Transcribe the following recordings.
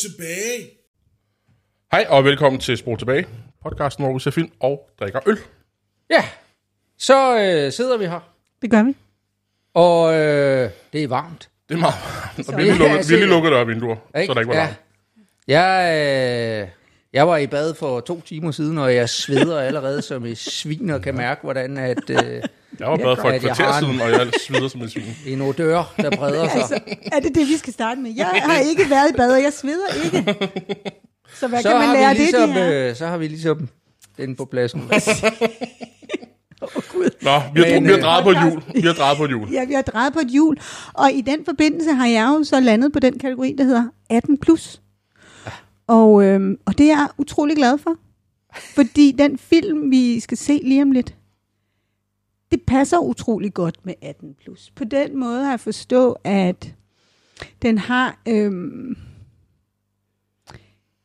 Spol tilbage. Hej og velkommen til Spor Tilbage, podcasten, hvor vi ser film og drikker øl. Ja, så øh, sidder vi her, Det gør vi. og øh, det er varmt. Det er meget og vi har lige lukket, vi har lige lukket op vinduer, Ikke? så der ikke var ja. varmt. Jeg, øh, jeg var i bad for to timer siden, og jeg sveder allerede som et svin, og kan mærke, hvordan at, øh, Jeg var bad for et kvarter siden, og jeg sveder som en svin. en odør, der breder sig. Altså, er det det, vi skal starte med? Jeg har ikke været i bad, og jeg sveder ikke. Så hvad så, kan man har lære det, ligesom, det her? øh, så har vi ligesom den på pladsen. Nå, vi har, Men, vi har øh, drejet på et hjul. Vi har drejet på et hjul. Ja, vi har drejet på et hjul, og i den forbindelse har jeg jo så landet på den kategori, der hedder 18+. Plus. Og, øhm, og det er jeg utrolig glad for. Fordi den film, vi skal se lige om lidt, det passer utrolig godt med 18+. Plus. På den måde har jeg forstået, at den har... Øhm,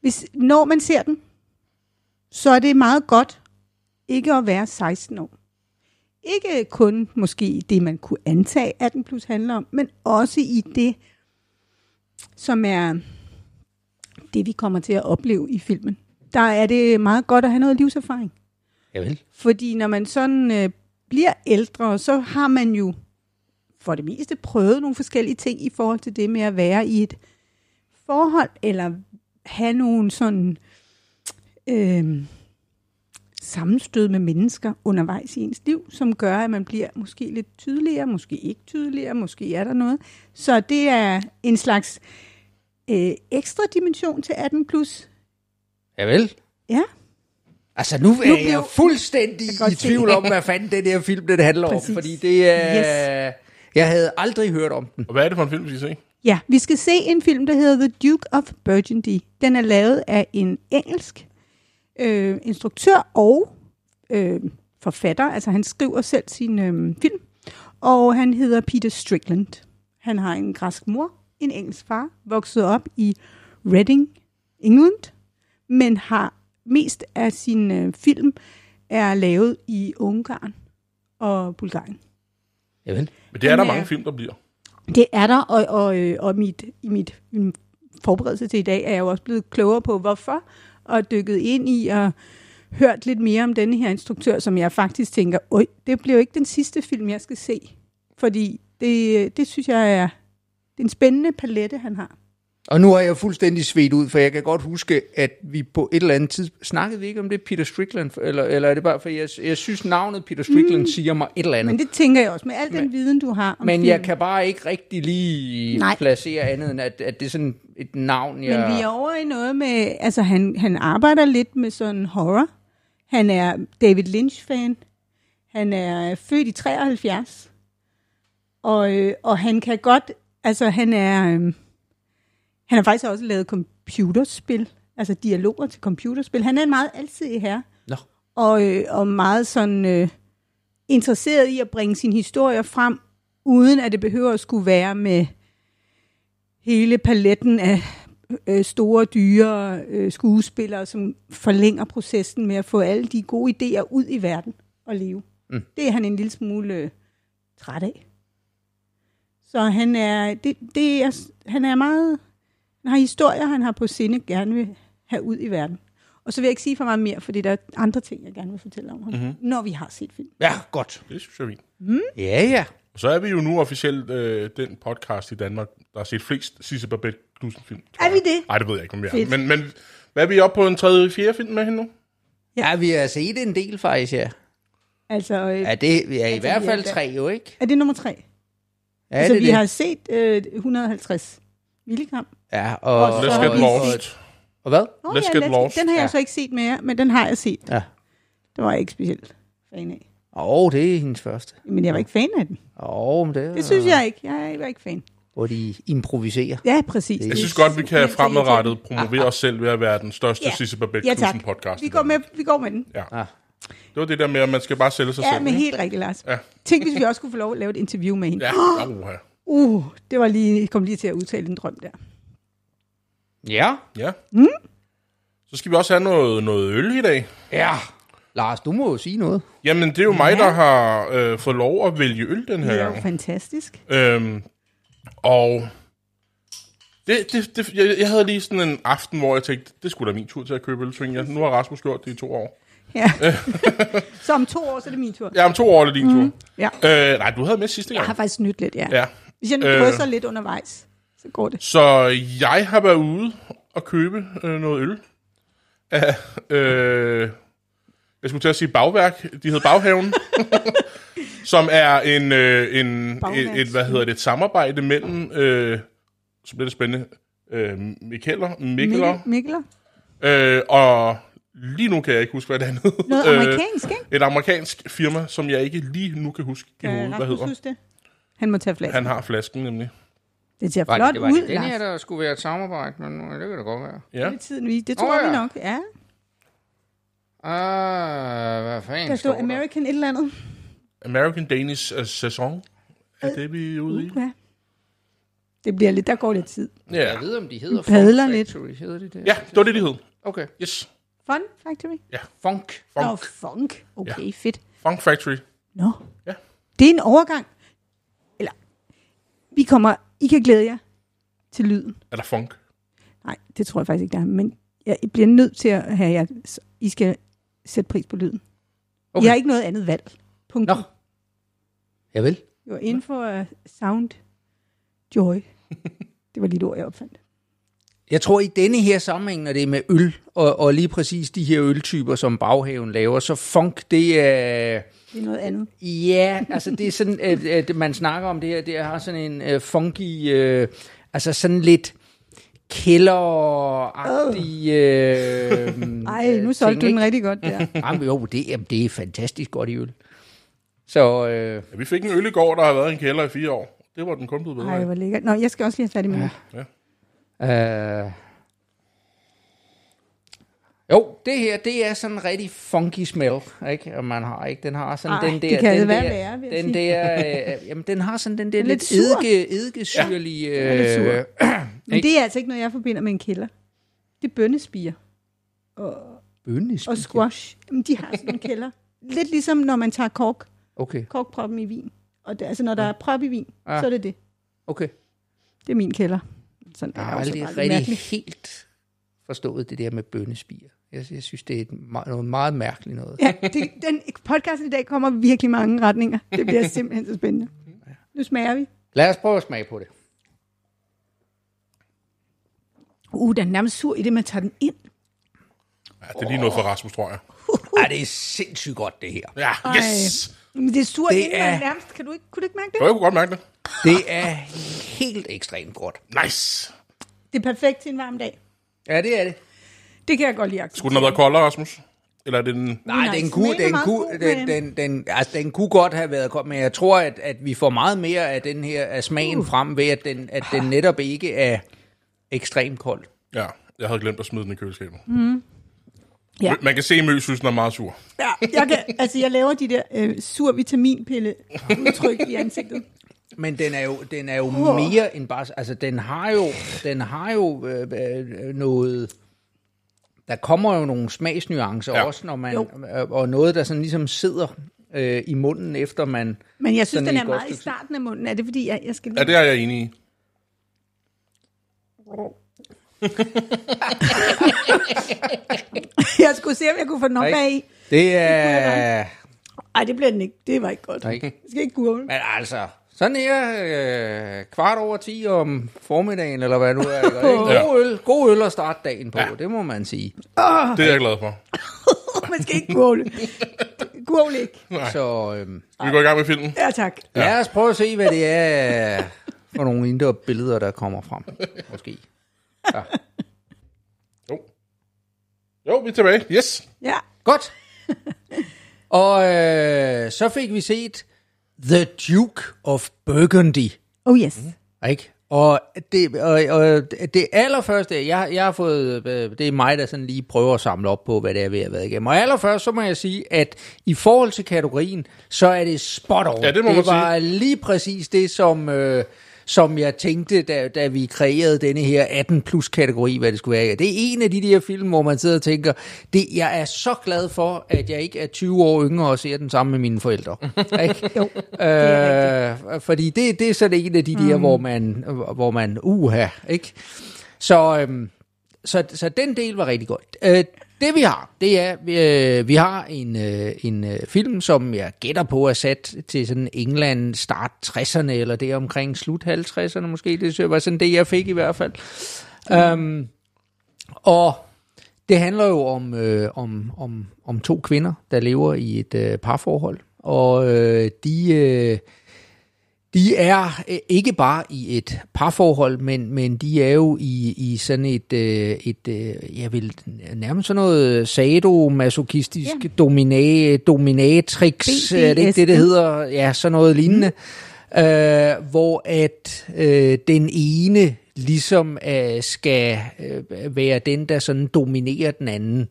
hvis, når man ser den, så er det meget godt ikke at være 16 år. Ikke kun måske det, man kunne antage 18 plus handler om, men også i det, som er det, vi kommer til at opleve i filmen. Der er det meget godt at have noget livserfaring. Javel. Fordi når man sådan øh, bliver ældre, så har man jo for det meste prøvet nogle forskellige ting i forhold til det med at være i et forhold, eller have nogle sådan øh, sammenstød med mennesker undervejs i ens liv, som gør, at man bliver måske lidt tydeligere, måske ikke tydeligere, måske er der noget. Så det er en slags øh, ekstra dimension til 18+. Plus. Javel. Ja, Altså, nu er Nu jeg blev- fuldstændig Jeg kan godt i tvivl om, hvad fanden den her film den handler Præcis. om. Fordi det er... Yes. Jeg havde aldrig hørt om den. Og hvad er det for en film, vi skal se? Ja, vi skal se en film, der hedder The Duke of Burgundy. Den er lavet af en engelsk øh, instruktør og øh, forfatter. Altså han skriver selv sin øh, film. Og han hedder Peter Strickland. Han har en græsk mor, en engelsk far, vokset op i Reading, England, men har mest af sin øh, film er lavet i Ungarn og Bulgarien. Javel. Men det er der Den er- mange film, der bliver. Det er der, og, og, øh, og mit, i mit, min forberedelse til i dag er jeg jo også blevet klogere på, hvorfor, og dykket ind i og hørt lidt mere om denne her instruktør, som jeg faktisk tænker, oj, det bliver jo ikke den sidste film, jeg skal se. Fordi det, det synes jeg er, det er en spændende palette, han har. Og nu har jeg fuldstændig svedt ud, for jeg kan godt huske, at vi på et eller andet tid... Snakkede vi ikke om det, Peter Strickland? Eller, eller er det bare, for jeg, jeg synes, navnet Peter Strickland mm. siger mig et eller andet. Men det tænker jeg også, med al den viden, du har om Men film. jeg kan bare ikke rigtig lige Nej. placere andet, end at, at det er sådan et navn, jeg... Men vi er over i noget med, altså han, han arbejder lidt med sådan horror. Han er David Lynch-fan. Han er født i 73. Og, øh, og han kan godt, altså han er, øh, han har faktisk også lavet computerspil, altså dialoger til computerspil. Han er en meget alsidig herre. Nå. Og, øh, og meget sådan øh, interesseret i at bringe sine historier frem, uden at det behøver at skulle være med hele paletten af øh, store, dyre øh, skuespillere, som forlænger processen med at få alle de gode idéer ud i verden og leve. Mm. Det er han en lille smule øh, træt af. Så han er, det, det er, han er meget, han har historier, han har på sinde gerne vil have ud i verden. Og så vil jeg ikke sige for meget mere, fordi der er andre ting, jeg gerne vil fortælle om ham, Mhm. mm-hmm. når vi har set film. Ja, godt. Det synes jeg er fint. Ja, ja. Og så er vi jo nu officielt øh, den podcast i Danmark, der har set flest Sisse Babette Knudsen film. tror Er vi det? Nej, det ved jeg ikke, om vi er. Fedt. Men, men hvad er vi oppe på en tredje, fjerde film med hende nu? Ja, vi har set en del faktisk, ja. Altså, øh, Ja, det vi er i Altså, hvert vi er fald tre jo, ikke? er det nummer tre? Ja, altså, det er vi det. har set øh, 150 milligram. Ja, og, Og så Let's har get lost. og hvad? Oh, Let's get lost. Den har jeg Ja. så ikke set mere, men den har jeg set. Ja. Det var jeg ikke specielt fan af. Åh, oh, det er hendes første. Men jeg var ikke fan af den. Åh, oh, det, Det synes jeg ikke. Jeg var ikke fan. Hvor de improviserer. Ja, præcis. Jeg Jeg Det synes godt, vi kan fremadrettet promovere os selv ved at være den største Ja. Sisse Babette Ja, Knudsen podcast. Vi går, med, vi går med den. Ja. Ah. Det var det der med, at man skal bare sælge sig Ja, selv. men ikke? helt rigtigt, Lars. Ja. Tænk, hvis vi også kunne få lov at lave et interview med hende. Ja, oh, ja. Uh, det var lige, jeg kom lige til at udtale en drøm der. Ja. ja. Mm. Så skal vi også have noget, noget øl i dag. Ja. Lars, du må jo sige noget. Jamen, det er jo ja. mig, der har øh, fået lov at vælge øl den her Det er jo gang. fantastisk. Øhm, og Det, det, det, jeg, jeg havde lige sådan en aften, hvor jeg tænkte, det skulle da min tur til at købe ølsving. Ja, nu har Rasmus gjort det i to år. Ja. så om to år, så er det min tur. Ja, om to år er det din tur. Ja. Øh, nej, du havde med sidste Jeg gang. har faktisk snydt lidt, ja. Ja. Hvis jeg nu Øh. drysser lidt undervejs, så går det. Så jeg har været ude og købe øh, noget øl af, øh, jeg skulle til at sige bagværk, de hedder Baghaven, som er en, øh, en et, et, hvad hedder det, et samarbejde mellem, øh, så bliver det spændende, øh, Mikkeller, Mikkeller, Mikkel- Mikkeler? øh, og lige nu kan jeg ikke huske, hvad det andet Noget amerikansk, ikke? Et amerikansk firma, som jeg ikke lige nu kan huske i hovedet, hvad hedder. huske det? Han må tage flasken. Han har flasken nemlig. Det ser Var flot det, det var ud, det den her, der skulle være et samarbejde, men øh, det kan da godt være. Ja. Det er tiden, vi. Det tror vi ja. nok. Ja. Ah, hvad fanden Der står står der? American et eller andet. American Danish uh, Saison. Er det, vi er ude i? Ja. Det bliver lidt, der går lidt tid. Ja. Jeg ved, om de hedder padler Funk lidt. Factory. Hedder de det? Ja, det var det, de hed. Okay. Yes. Fun Factory? Funk. Funk. Nå, funk. Okay, fedt. Funk Factory. Nå. Ja. Det er en overgang. Vi kommer, I kan glæde jer til lyden. Er der funk? Nej, det tror jeg faktisk ikke, der er. Men jeg bliver nødt til at have jer, I skal sætte pris på lyden. Okay. I har ikke noget andet valg. Punkt. Nå. Jeg vil. Jo, inden for uh, sound joy. Det var lige et ord, jeg opfandt. Jeg tror, i denne her sammenhæng, når det er med øl, og, og lige præcis de her øltyper, som baghaven laver, så funk, det er... Det er noget andet. Ja, altså det er sådan, at, at man snakker om det her, det har sådan en uh, funky, uh, altså sådan lidt kælderagtig... Uh, Ej, nu solgte du den rigtig godt der. Jamen, jo, det er, det er fantastisk godt i øl. Så øh, Ja, vi fik en øl i går, der har været i en kælder i fire år. Det var den kun blevet bedre Ej, af. hvor lækkert. Nå, jeg skal også lige have fat i min. Ja. Øh, jo, det her, det er sådan en rigtig funky smell, ikke? Og man har ikke, den har sådan Ej, den der, det kan den det være der, værre, vil den der, øh, jamen den har sådan den der er lidt, lidt sur. eddike, eddikesyrlige, lidt sur. øh, Men det er altså ikke noget, jeg forbinder med en kælder. Det er bønnespiger og, bønnespiger. og squash. Jamen, de har sådan en kælder. Lidt ligesom når man tager kork, Okay, korkproppen i vin. Og det, altså når der er prop i vin, Ja. så er det det. okay. Det er min kælder. Sådan, Jeg har er aldrig rigtig mærkeligt. helt forstået det der med bønnespiger. Jeg, jeg synes, det er et, me- noget meget mærkeligt noget. Ja, det, den podcast i dag kommer virkelig mange retninger. Det bliver simpelthen så spændende. Nu smager vi. Lad os prøve at smage på det. Uh, den er nærmest sur i det, man tager den ind. Ja, det er lige noget for Rasmus, tror jeg. Ej, det er sindssygt godt, det her. Ja, yes! Men det er sur Det det inden, er- nærmest. Kan du ikke, kunne du ikke mærke det? Jo, jeg kunne godt mærke det. Det er helt ekstremt godt. Nice! Det er perfekt til en varm dag. Ja, det er det. Det kan jeg godt lide. Axel. Skulle den have været koldere, Rasmus? Eller er det den... Nej, den kunne, er den, meget kunne, god, den, men- den, den, altså, den kunne godt have været godt, men jeg tror, at, at vi får meget mere af den her af smagen uh. frem ved, at den, at den netop ikke er ekstremt kold. Ja, jeg havde glemt at smide den i køleskabet. Ja. Man kan se, at Mø synes, den er meget sur. Ja, jeg, kan, altså jeg laver de der øh, sur vitaminpille udtryk i ansigtet. Men den er jo, den er jo mere end bare... Altså, den har jo, den har jo øh, øh, noget... Der kommer jo nogle smagsnuancer Ja. også, når man... Jo. Øh, og noget, der sådan ligesom sidder øh, i munden, efter man... Men jeg synes, den er meget i starten af munden. Er det fordi, jeg, jeg skal Ja, det er jeg enig i. Jeg skulle se, om jeg kunne få den op bag i. Det er... Ej, det bliver den ikke. Det var ikke godt. Nej. Jeg skal ikke gurgle. Men altså, sådan her øh, kvart over 10 om formiddagen, eller hvad nu er. Ikke? Ja. God, øl, god øl at starte dagen på, Ja. ja. det må man sige. Det er jeg glad for. Man skal ikke gurgle. Gurgle ikke. Nej. Så øh, Vi går i gang med filmen. Ja, tak. lad os prøve at se, hvad det er for nogle indre billeder, der kommer frem. Måske. Ja. Jo. Jo, vi er tilbage. Yes. Ja. Godt. Og øh, så fik vi set The Duke of Burgundy. Oh yes. Ikke? Og det, og, og det allerførste, jeg, jeg har fået, øh, det er mig, der sådan lige prøver at samle op på, hvad det er, vi har været igennem. Og allerførst, så må jeg sige, at i forhold til kategorien, så er det spot on. Ja, det må det man var lige præcis det, som, øh, som jeg tænkte, da, da vi kreerede denne her 18 plus kategori, hvad det skulle være. Det er en af de der film, hvor man sidder og tænker, det, jeg er så glad for, at jeg ikke er 20 år yngre og ser den sammen med mine forældre. ikke? Jo, det Øh, fordi det, det er sådan en af de der, mm. hvor man, hvor man uha, ikke? Så, øhm, så, så den del var rigtig godt. Øh, det vi har, det er, øh, vi har en, øh, en øh, film, som jeg gætter på er sat til sådan England start 60'erne, eller det omkring slut 50'erne måske. Det var sådan det, jeg fik i hvert fald. Mm. Um, og det handler jo om, øh, om, om, om to kvinder, der lever i et øh, parforhold. Og øh, de, øh, de er øh, ikke bare i et parforhold, men, men de er jo i, i sådan et, øh, et øh, jeg vil nærmest sådan noget sadomasochistisk Ja. domina, dominatrix, er det ikke det, det BDSM? hedder? Ja, sådan noget lignende. Mm. Øh, hvor at øh, den ene ligesom øh, skal øh, være den, der sådan dominerer den anden.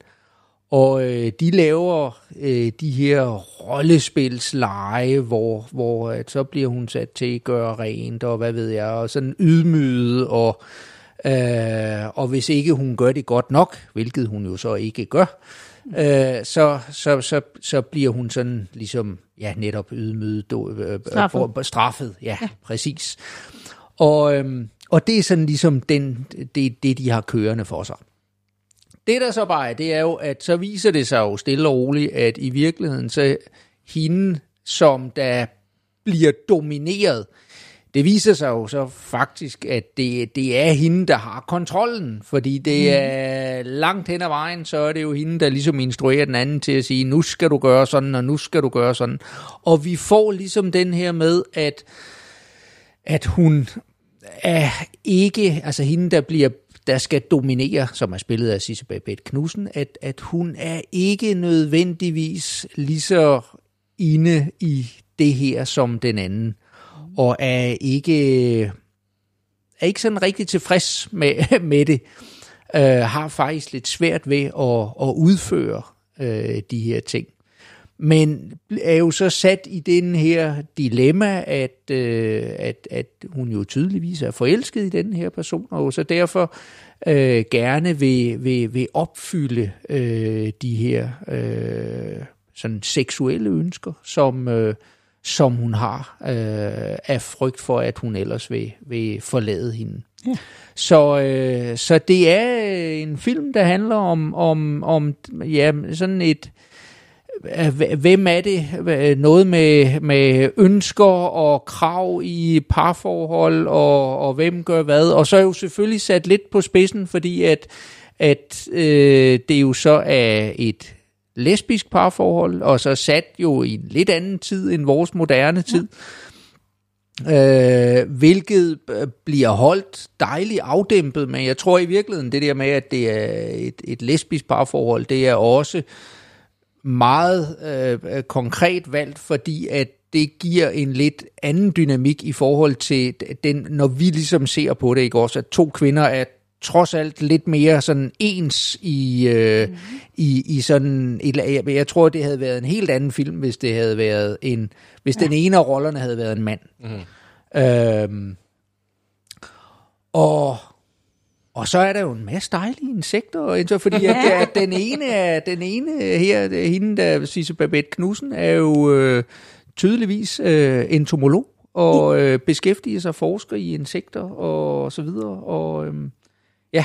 Og øh, de laver øh, de her rollespilsleje, hvor, hvor at så bliver hun sat til at gøre rent, og hvad ved jeg, og sådan ydmyget, og, øh, og hvis ikke hun gør det godt nok, hvilket hun jo så ikke gør, øh, så, så, så, så bliver hun sådan ligesom, ja, netop ydmyget, do, øh, Straffet. for- straffet, ja, ja. præcis. Og, øhm, og det er sådan ligesom den, det, det, de har kørende for sig. Det der så bare er, det er jo, at så viser det sig jo stille og roligt, at i virkeligheden så hende, som der bliver domineret, det viser sig jo så faktisk, at det, det er hende, der har kontrollen, fordi det er langt hen ad vejen, så er det jo hende, der ligesom instruerer den anden til at sige, nu skal du gøre sådan, og nu skal du gøre sådan. Og vi får ligesom den her med, at, at hun er ikke, altså hende, der bliver der skal dominere, som er spillet af Sisse Babette Knudsen, at, at hun er ikke nødvendigvis lige så inde i det her som den anden, og er ikke, er ikke sådan rigtig tilfreds med, med det, øh, har faktisk lidt svært ved at, at udføre øh, de her ting men er jo så sat i den her dilemma, at, øh, at, at hun jo tydeligvis er forelsket i den her person, og så derfor øh, gerne vil, vil, vil opfylde øh, de her øh, sådan seksuelle ønsker, som, øh, som hun har øh, af frygt for, at hun ellers vil, vil forlade hende. Ja. Så, øh, så det er en film, der handler om, om, om ja, sådan et øh, hvem er det? Øh, Noget med, med ønsker og krav i parforhold, og, og hvem gør hvad. Og så er jo selvfølgelig sat lidt på spidsen, fordi at, at øh, det jo så er et lesbisk parforhold, og så sat jo i en lidt anden tid end vores moderne tid. Øh, hvilket øh, bliver holdt dejligt afdæmpet, men jeg tror i virkeligheden, det der med, at det er et, et lesbisk parforhold, det er også meget øh, konkret valgt, fordi at det giver en lidt anden dynamik i forhold til den, når vi ligesom ser på det, ikke også, at to kvinder er trods alt lidt mere sådan ens i, øh, mm. i, i sådan et, jeg, jeg tror, det havde været en helt anden film, hvis det havde været en, hvis ja. den ene af rollerne havde været en mand. Mm. Øhm, og og så er der jo en masse dejlige insekter, og fordi at, at den ene er, den ene her, er hende der Sisse Babette Knudsen, er jo øh, tydeligvis øh, entomolog og øh, beskæftiger sig forsker i insekter og så videre. Og øh, ja,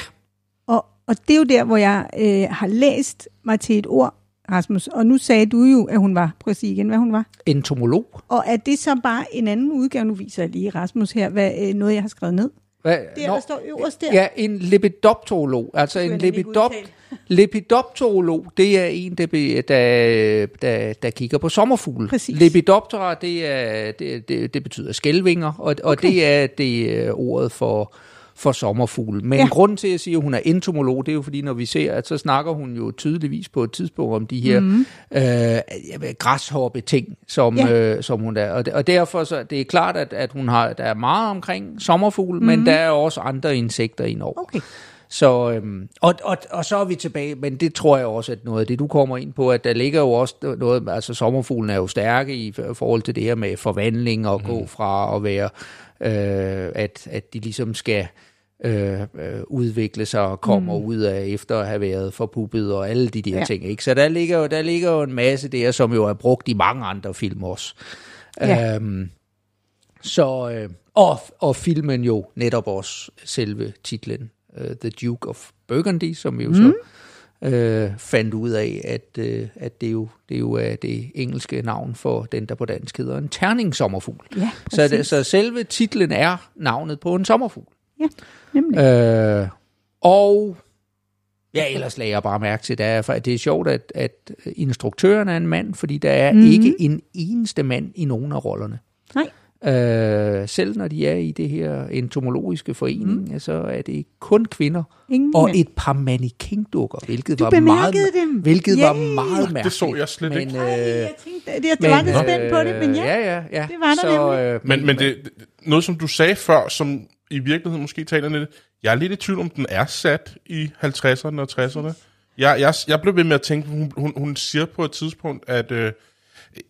Og, og det er jo der, hvor jeg øh, har læst mig til et ord, Rasmus. Og nu sagde du jo, at hun var, prøv at sige igen, hvad hun var. entomolog. Og er det så bare en anden udgave, nu viser jeg lige Rasmus her, hvad, øh, noget jeg har skrevet ned. Hvad? Det, der står øverst der. Ja, en lepidopterolog. Altså en jeg nemlig ikke lepidop, lepidopterolog, det er en, der, be, der, der, der kigger på sommerfugle. Præcis. Lepidoptera, det, er, det, det, det betyder skælvinger, og, og Okay. det er det øh, ordet for, for sommerfugle. Men ja. Grunden til, at jeg siger, at hun er entomolog, det er jo fordi, når vi ser, at så snakker hun jo tydeligvis på et tidspunkt om de her mm. øh, græshoppe-ting, som, ja. Øh, som hun er. Og, og derfor så det er klart, at, at hun har, der er meget omkring sommerfugle, mm. men der er også andre insekter indover. Okay. Så, øhm, og, og, og så er vi tilbage, men det tror jeg også, at noget af det, du kommer ind på, at der ligger jo også noget, altså sommerfuglen er jo stærke i forhold til det her med forvandling og mm. gå fra at være, øh, at, at de ligesom skal øh, øh, udvikle sig og kommer mm. ud af efter at have været forpuppet og alle de der ja. ting. Ikke? Så der ligger, jo, der ligger jo en masse der, som jo er brugt i mange andre film også. Ja. Øhm, så, øh, og, og filmen jo netop også selve titlen, uh, The Duke of Burgundy, som vi jo mm. så øh, fandt ud af, at, øh, at det, jo, det jo er det engelske navn for den, der på dansk hedder en terningsommerfugl. Ja, så, det, så selve titlen er navnet på en sommerfugl. Ja, nemlig. Øh, og ja, ellers lagde jeg bare mærke til, det er, det er sjovt, at, at instruktøren er en mand, fordi der er mm-hmm. ikke en eneste mand i nogen af rollerne. Nej. Øh, selv når de er i det her entomologiske forening, mm. så er det kun kvinder Ingen og mænd. et par mannequin-dukker, hvilket Du var meget, dem. hvilket Yay. var meget mærkeligt. Det så jeg slet men, ikke. Øh, Ej, jeg tænkte, at jeg, jeg var lidt spændt på det, men ja. ja, ja, ja. det var der så, øh, Men, men det, det- noget, som du sagde før, som i virkeligheden måske taler lidt, jeg er lidt i tvivl om, den er sat i 50'erne og 60'erne. Jeg, jeg, jeg blev ved med at tænke, hun, hun, hun siger på et tidspunkt, at øh,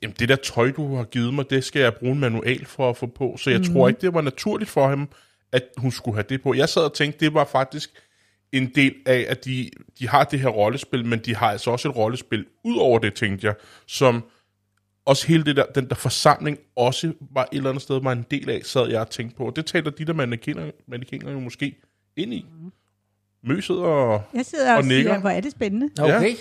jamen, det der tøj, du har givet mig, det skal jeg bruge en manual for at få på, så jeg mm. tror ikke, det var naturligt for ham, at hun skulle have det på. Jeg sad og tænkte, det var faktisk en del af, at de, de har det her rollespil, men de har altså også et rollespil ud over det, tænkte jeg, som også hele det der, den der forsamling også var et eller andet sted var en del af, sad jeg og tænkte på. Og det taler de der mannequiner, jo måske ind i. Møset og... Jeg sidder og, Og nikker. siger, hvor er det spændende. Okay.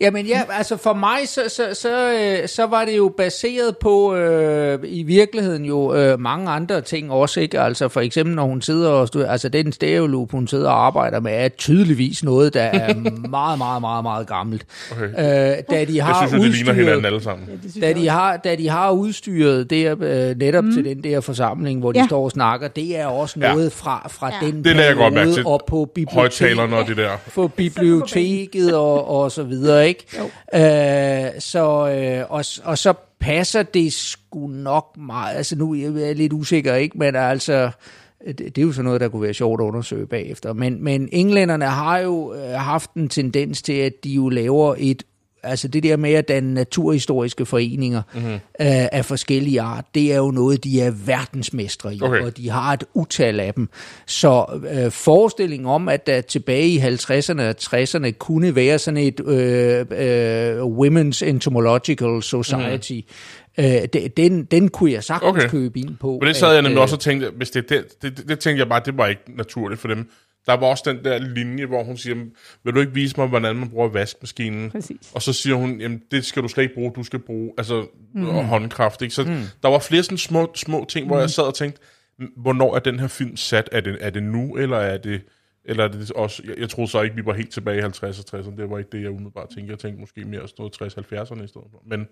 Jamen ja, altså for mig, så, så, så, øh, så var det jo baseret på øh, i virkeligheden jo øh, mange andre ting også, ikke? Altså for eksempel, når hun sidder og studerer, altså den stereoloop, hun sidder og arbejder med, er tydeligvis noget, der er meget, meget, meget, meget gammelt. Okay. Øh, da de Jeg har synes jo, det ligner hinanden udstyret, alle sammen. Ja, da jeg de har, da de har udstyret det øh, netop mm. til den der forsamling, hvor de Ja. står og snakker, det er også Ja. noget fra, fra Ja. den Det lagde jeg godt mærke til. og på biblioteket Højtalerne og det der. på biblioteket og, og så videre, ikke? Jo. Øh, så, øh, og, og så passer det sgu nok meget, altså nu er jeg lidt usikker, ikke? Men altså, det, det er jo sådan noget, der kunne være sjovt at undersøge bagefter. Men, men englænderne har jo øh, haft en tendens til, at de jo laver et Altså det der med at danne naturhistoriske foreninger mm-hmm. øh, af forskellige art, det er jo noget, de er verdensmestre i, Okay. og de har et utal af dem. Så øh, forestillingen om, at der tilbage i 50'erne og 60'erne kunne være sådan et øh, øh, Women's Entomological Society, mm. øh, de- den, den kunne jeg sagtens Okay. købe ind på. Men det sad jeg nemlig øh, også og tænkte, hvis det, det, det, det, det tænkte jeg bare, det var ikke naturligt for dem. Der var også den der linje, hvor hun siger, vil du ikke vise mig, hvordan man bruger vaskemaskinen? Præcis. Og så siger hun, jamen det skal du slet ikke bruge, du skal bruge altså, mm. håndkraft. Ikke? Så mm. der var flere sådan små, små ting, hvor jeg sad og tænkte, hvornår er den her film sat? Er det, er det nu, eller er det... Eller er det også, jeg, jeg troede så ikke, vi var helt tilbage i 50'erne og 60'erne. Det var ikke det, jeg umiddelbart tænkte. Jeg tænkte måske mere sådan noget 60-70'erne i stedet for. Men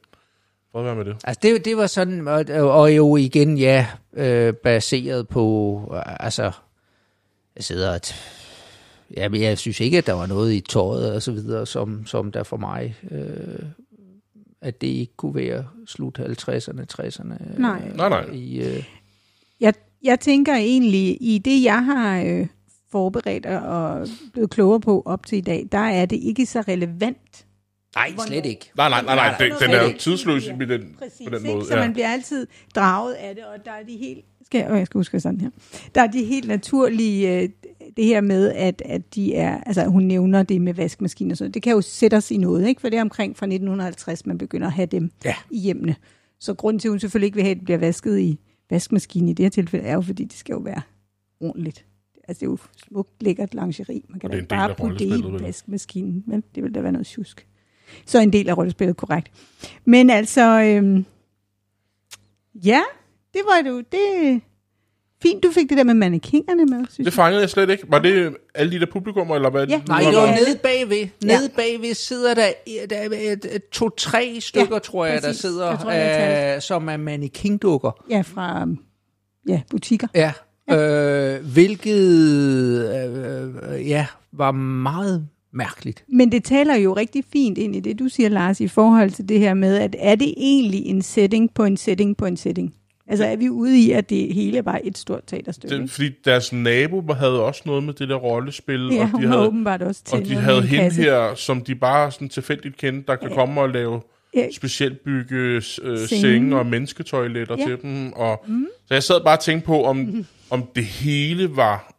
fred være med det. Altså det, det var sådan, og, og jo igen, ja, øh, baseret på, altså, jeg sidder og, t- ja, men jeg synes ikke, at der var noget i tøjet og så videre, som, som der for mig, øh, at det ikke kunne være slut 50'erne, 60'erne. Øh, Nej. Nej, nej. I, øh, Jeg, jeg tænker egentlig, i det jeg har øh, forberedt og- og blevet klogere på op til i dag, der er det ikke så relevant. Nej, slet ikke. Nej, nej, nej, nej. Ja, Den, den er jo ikke. tidsløs på den, Præcis, på den ikke? måde. Så man bliver altid draget af det, og der er de helt... Skal jeg, jeg skal huske sådan her. Der er de helt naturlige, øh, det her med, at, at de er, altså hun nævner det med vaskemaskiner og sådan noget. Det kan jo sætte os i noget, ikke? For det er omkring fra 1950, man begynder at have dem Ja. i hjemmene. Så grunden til, at hun selvfølgelig ikke vil have, at det bliver vasket i vaskemaskinen i det her tilfælde, er jo, fordi det skal jo være ordentligt. Altså, det er jo smukt, lækkert lingerie. Man kan da ikke bare putte det i vaskemaskinen, men det vil da være noget tjusk. Så en del af rollespillet, korrekt. Men altså, øhm, ja, det var jo det. Fint, du fik det der med mannequinerne med, synes Det fangede jeg slet ikke. Var det alle de der publikummer, eller hvad? Ja. Nej, ja. nede bagved. Nede bagved sidder der, der er to-tre stykker, Ja, tror jeg, der præcis. sidder, Jeg tror, er øh, som er mannequin-dukker. Ja, fra øhm, ja, butikker. Ja, øh, hvilket øh, øh, ja, var meget mærkeligt. Men det taler jo rigtig fint ind i det, du siger, Lars, i forhold til det her med, at er det egentlig en setting på en setting på en setting? Altså er vi ude i, at det hele er bare et stort teaterstykke? Det, fordi deres nabo havde også noget med det der rollespil, Ja, og de var havde, åbenbart også til og de havde hende kasse. her, som de bare sådan tilfældigt kendte, der kan komme og lave Ja. specielt bygge øh, Senge. senge og mennesketoiletter Ja. til dem. Og, mm. Så jeg sad bare og tænkte på, om, om det hele var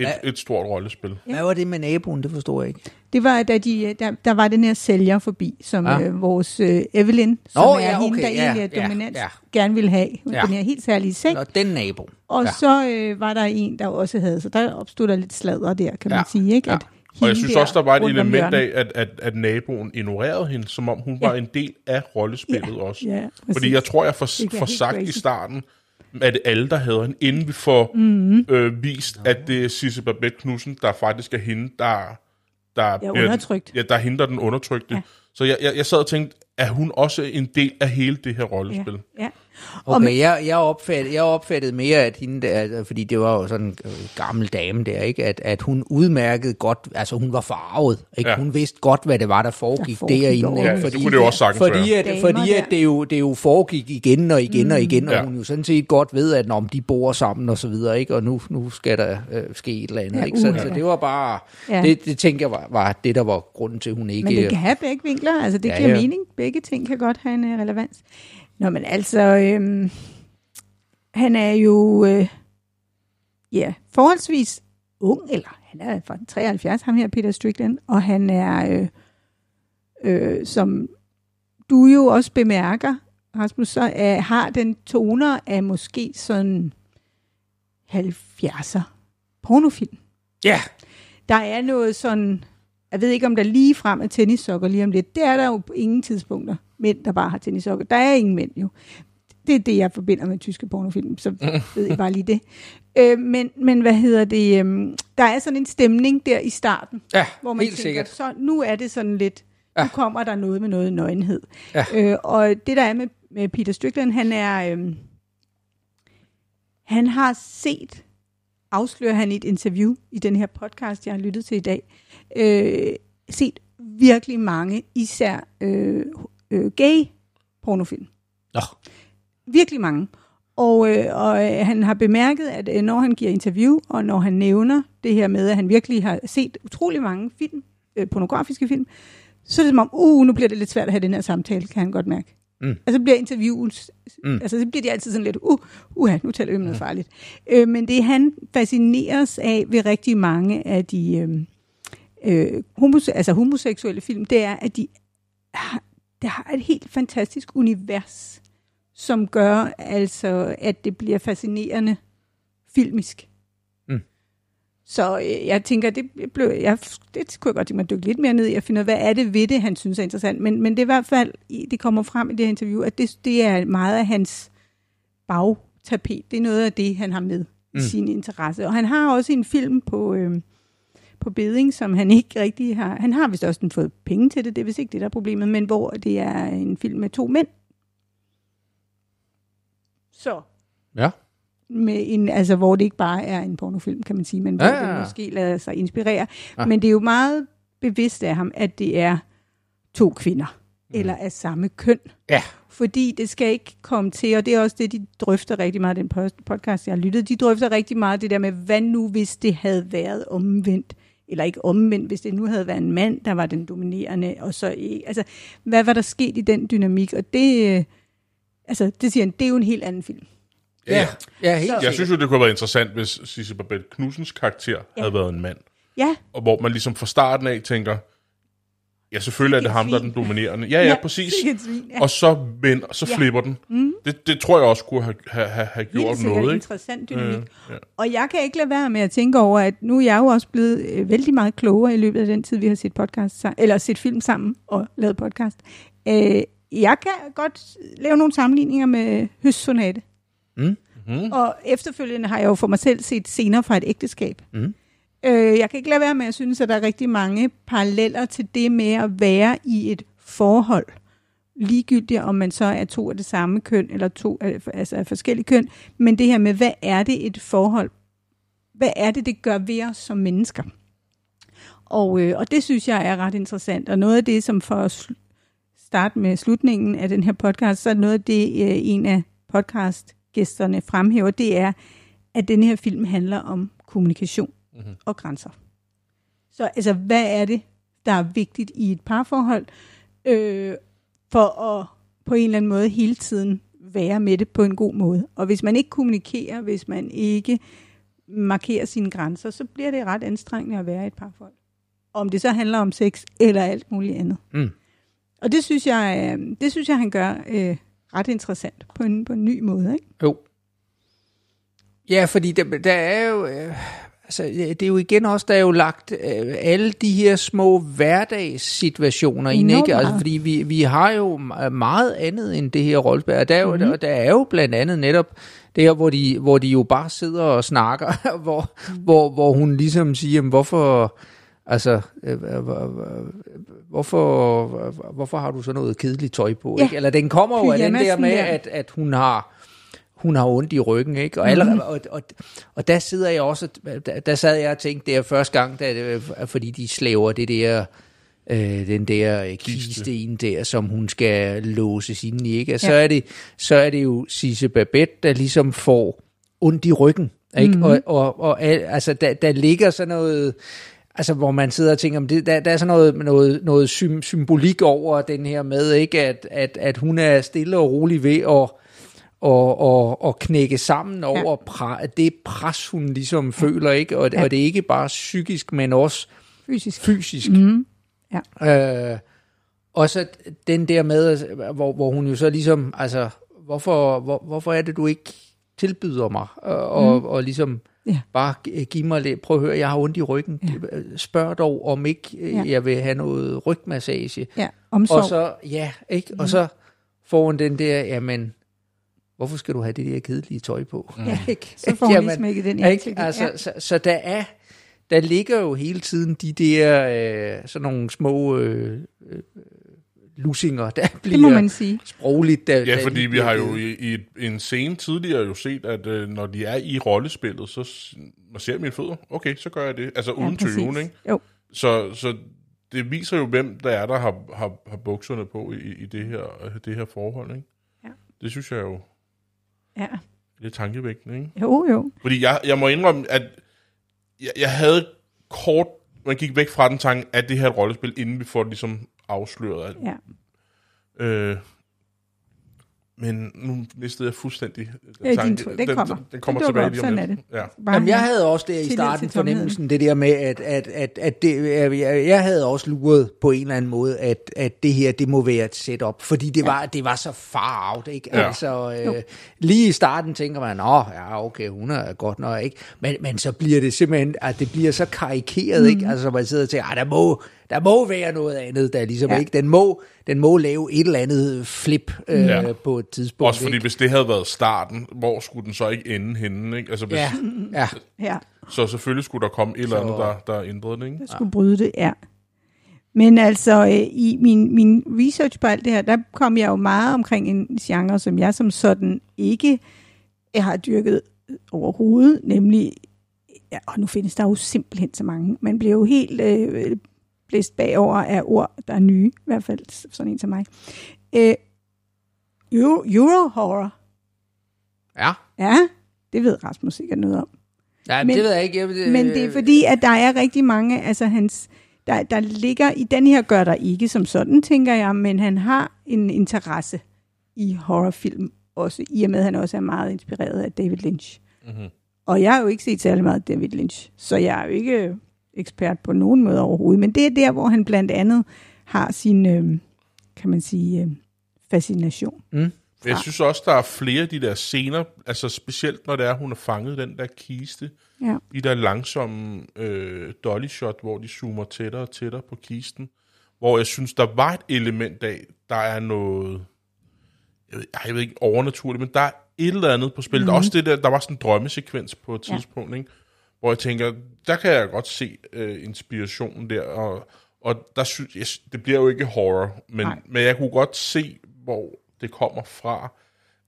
et, Ja. et stort rollespil. Hvad var det med naboen? Det forstår jeg ikke. Det var, da de, der, der var den her sælger forbi, som Ja. ja. øh, vores øh, Evelyn, som Nå, er ja, hende, okay, der ja, egentlig er ja, dominant, ja. gerne ville have. Ja. Den her helt særlige seng. Nå, den nabo. Og Ja. ja. så øh, var der en, der også havde, så der opstod der lidt sladder der, kan man Ja. sige. Ikke? Ja. At Og jeg hende synes også, der var et element af, at, at, at naboen ignorerede hende, som om hun var en del af rollespillet Ja, også. ja, præcis. Fordi jeg tror, jeg får, helt sagt crazy. i starten, det er alle, der hader hende, inden vi får mm-hmm. øh, vist, at det er Sisse Babette Knudsen, der faktisk er hende, der, der, Ja, undertrykt. Ja, der er hende, der er den undertrykte. Ja. Ja. Så jeg, jeg, jeg sad og tænkte, er hun også en del af hele det her ja, rollespil? ja. Okay, jeg, jeg, opfattede, jeg opfattede mere, at hende der, fordi det var jo sådan en øh, gammel dame der, ikke? At, at hun udmærkede godt, altså hun var farvet, ikke? Ja. Hun vidste godt, hvad det var, der foregik, Der foregik derinde. ikke? Ja, det fordi, kunne det jo også sagtens fordi, være. at, Damer fordi at det, jo, det jo foregik igen og igen mm. og igen, og Ja. hun jo sådan set godt ved, at når de bor sammen og så videre, ikke? Og nu, nu skal der øh, ske et eller andet, Ja, ikke? Så, så det var bare, Ja. det, det tænker jeg var, var det, der var grunden til, at hun ikke... Men det kan have begge vinkler, altså det Ja, giver ja. mening. Begge ting kan godt have en øh, relevans. Nå, men altså, øhm, han er jo, øh, ja, forholdsvis ung, eller han er fra 73, ham her, Peter Strickland, og han er, øh, øh, som du jo også bemærker, Rasmus, så er, har den toner af måske sådan 70'er pornofilm. Ja, Der er noget sådan, jeg ved ikke om der lige frem er tennissokker lige om lidt. Det er der jo på ingen tidspunkter. Mænd, der bare har tennissokker. Der er ingen mænd jo. Det er det, jeg forbinder med tyske pornofilm, så ved jeg bare lige det. Øh, men, men hvad hedder det? øhm, der er sådan en stemning der i starten, ja hvor man helt tænker, sikkert. så nu er det sådan lidt, Ja. nu kommer der noget med noget nøgenhed. Ja. Øh, og det der er med, med Peter Strickland, han er, øhm, han har set, afslører han i et interview i den her podcast, jeg har lyttet til i dag, øh, set virkelig mange, især øh, øh, gay pornofilm. Nå. Virkelig mange. Og, øh, og øh, han har bemærket, at øh, når han giver interview, og når han nævner det her med, at han virkelig har set utrolig mange film, øh, pornografiske film, så er det som om, uh, nu bliver det lidt svært at have den her samtale, kan han godt mærke. Mm. Altså bliver interviews, Mm. altså så bliver de altid sådan lidt, uh, uh nu taler vi om noget farligt. Øh, men det han fascineres af ved rigtig mange af de øh, øh, homose- altså homoseksuelle film, det er, at de har, der har et helt fantastisk univers, som gør altså, at det bliver fascinerende filmisk. Så øh, jeg tænker, det, blev, jeg, det kunne jeg godt tænke mig at dykke lidt mere ned i og finde ud hvad er det ved det, han synes er interessant. Men, men det er i hvert fald, det kommer frem i det her interview, at det, det er meget af hans bagtapet. Det er noget af det, han har med mm. i sin interesse. Og han har også en film på, øh, på beding, som han ikke rigtig har... Han har vist også fået penge til det, det er vist ikke det, der er problemet, men hvor det er en film med to mænd. Så Ja. Med en, altså hvor det ikke bare er en pornofilm, kan man sige, men hvor Ja, ja, ja, det måske lader sig inspirere. Ja. Ja. Men det er jo meget bevidst af ham, at det er to kvinder, mm. eller af samme køn. Ja. Fordi det skal ikke komme til, og det er også det, de drøfter rigtig meget, den podcast, jeg har lyttet, de drøfter rigtig meget det der med, hvad nu hvis det havde været omvendt, eller ikke omvendt, hvis det nu havde været en mand, der var den dominerende, og så ikke, altså, hvad var der sket i den dynamik, og det, øh, altså, det siger han, det er jo en helt anden film. Ja, ja helt Så- Jeg synes jo, det kunne have været interessant, hvis Sisse Babette Knudsens karakter ja. havde været en mand. Ja, Og hvor man ligesom fra starten af tænker, ja, selvfølgelig er det ham, der er den dominerende. Ja, ja, præcis. et svin, ja. Og så, vend, så Ja. flipper den. Mm. Det, det tror jeg også kunne have, have, have, have Helt gjort sikkert noget, ikke? interessant dynamik. Øh, ja. Og jeg kan ikke lade være med at tænke over, at nu er jeg jo også blevet øh, vældig meget klogere i løbet af den tid, vi har set podcast eller set film sammen og lavet podcast. Øh, jeg kan godt lave nogle sammenligninger med Høstsonate. Mm. Mm. Og efterfølgende har jeg jo for mig selv set scener fra et ægteskab. Mm. Øh, jeg kan ikke lade være med at synes, at der er rigtig mange paralleller til det med at være i et forhold. Ligegyldigt om man så er to af det samme køn, eller to af, altså af forskellige køn. Men det her med, hvad er det et forhold? Hvad er det, det gør ved os som mennesker? Og, øh, og det synes jeg er ret interessant. Og noget af det, som for at starte med slutningen af den her podcast, så er noget af det, øh, en af podcast gæsterne fremhæver, det er, at den her film handler om kommunikation mm-hmm. og grænser. Så altså, hvad er det, der er vigtigt i et parforhold, øh, for at på en eller anden måde hele tiden være med det på en god måde. Og hvis man ikke kommunikerer, hvis man ikke markerer sine grænser, så bliver det ret anstrengende at være i et parforhold. Om det så handler om sex eller alt muligt andet. Mm. Og det synes jeg, øh, det synes jeg han gør øh, ret interessant på en, på en ny måde. Ikke? Jo. Ja, fordi der, der er jo... Øh, altså, det er jo igen også, der er jo lagt øh, alle de her små hverdagssituationer ind, ikke? Altså, fordi vi, vi har jo meget andet end det her rollespil. Og Der er, jo, Mhm. mm-hmm. der, der er jo blandt andet netop det her, hvor de, hvor de jo bare sidder og snakker, hvor, Mhm. hvor, hvor hun ligesom siger, jamen, hvorfor... Altså, øh, øh, øh, hvorfor, hvorfor har du så noget kedeligt tøj på? Ja. Ikke? Eller den kommer jo af den der med, der. at, at hun har hun har ondt i ryggen, ikke? Og, allerede, og, og, og der sidder jeg også, der, der sad jeg og tænkte, det er første gang, da, det- fordi de slæver det der, øh, den der øh, kiste ind der, som hun skal låse ind i, ikke? Og så, Ja. er det, så er det jo Sisse Babette, der ligesom får ondt i ryggen, ikke? Mhm. Mm-hmm. Og, og, og al- altså, der, der ligger sådan noget, altså hvor man sidder og tænker, om det, der, der er sådan noget, noget, noget sym, symbolik over den her med, ikke? At, at, at hun er stille og rolig ved at og, og, og knække sammen over pre, det pres, hun ligesom ja. føler, ikke? Og, Ja. og det er ikke bare psykisk, men også Fysisk. fysisk. Mm. Øh, og så den der med, hvor, hvor hun jo så ligesom, altså, hvorfor, hvor, hvorfor er det, du ikke tilbyder mig, og, og, og ligesom Ja. bare gi- giv mig lidt, prøv at høre, jeg har ondt i ryggen, ja. spørg dog, om ikke øh, Ja. jeg vil have noget rygmassage. Ja, omsorg. Og så, ja, ikke? Og så får hun den der, jamen, hvorfor skal du have det der kedelige tøj på? ja, ikke? Så får hun lige smækket den i ikke? Altså, ja. så, så der er, der ligger jo hele tiden de der, øh, sådan nogle små øh, øh, lusinger, der bliver Det må man sige. sprogligt. Der, Ja, der fordi lige vi har jo i, i et- en scene tidligere jo set, at øh, når de er i rollespillet, så ser mine fødder. Okay, så gør jeg det. Altså uden præcis. tøven, ikke? Jo, Så, så det viser jo, hvem der er, der har, har, har bukserne på i, i det, her, det her forhold, ikke? Ja. Det synes jeg jo ja. er lidt tankevækkende, ikke? Jo, jo. Fordi jeg, jeg må indrømme, at jeg, jeg havde kort, man gik væk fra den tanke, at det her er et rollespil, inden vi får det ligesom afsløret. At, Ja. øh, men nu mistede jeg fuldstændig den Ja, din tanke. tro- den kommer. Den, den kommer Den tilbage op, lige om lidt. Ja. Bare Jamen, jeg havde også der i starten fornemmelsen, det der med, at, at, at, at det, jeg, jeg havde også luret på en eller anden måde, at, at det her, det må være et setup, fordi det, var, det var så far out, ikke? Ja. Altså, Jo. øh, lige i starten tænker man, åh, ja, okay, hun er godt nok, ikke? Men, men så bliver det simpelthen, at det bliver så karikeret, ikke? Mhm. Altså, man sidder og tænker, ah, der må, der må være noget andet, der ligesom Ja. ikke, den må, den må lave et eller andet flip øh, Ja. på et tidspunkt, Også fordi, ikke? hvis det havde været starten, hvor skulle den så ikke ende henne? Ikke? Altså, hvis, Ja, ja. Ja, Så selvfølgelig skulle der komme et eller Så- andet, der, der ændrede det. Ikke? der skulle bryde det, ja. Men altså, øh, i min, min research på alt det her, der kom jeg jo meget omkring en genre, som jeg som sådan ikke har dyrket overhovedet, nemlig, ja, og nu findes der jo simpelthen så mange, man bliver jo helt øh, blæst bagover af ord, der er nye, i hvert fald sådan en som mig. Øh, Euro, Euro horror, ja. ja, det ved Rasmus sikkert noget om. Ja, men, det ved jeg ikke. Jeg, ved- Men det er fordi, at der er rigtig mange, altså hans, der, der ligger, i den her gør der ikke som sådan, tænker jeg, men han har en interesse i horrorfilm også, i og med, at han også er meget inspireret af David Lynch. Mm-hmm. Og jeg har jo ikke set særlig meget David Lynch, så jeg er jo ikke ekspert på nogen måde overhovedet, men det er der, hvor han blandt andet har sin, øh, kan man sige, øh, fascination. Mm. Jeg synes også, der er flere af de der scener, altså specielt når det er, hun har fanget den der kiste, Ja. de der langsomme øh, dolly shot, hvor de zoomer tættere og tættere på kisten, hvor jeg synes, der var et element af, der er noget, jeg ved, jeg ved ikke overnaturligt, men der er et eller andet på spil. Mm. Der, er også det der, der var sådan en drømmesekvens på et Ja. tidspunkt, ikke? Hvor jeg tænker, der kan jeg godt se øh, inspirationen der, og, og der synes jeg, det bliver jo ikke horror, men, Nej. men jeg kunne godt se, hvor det kommer fra,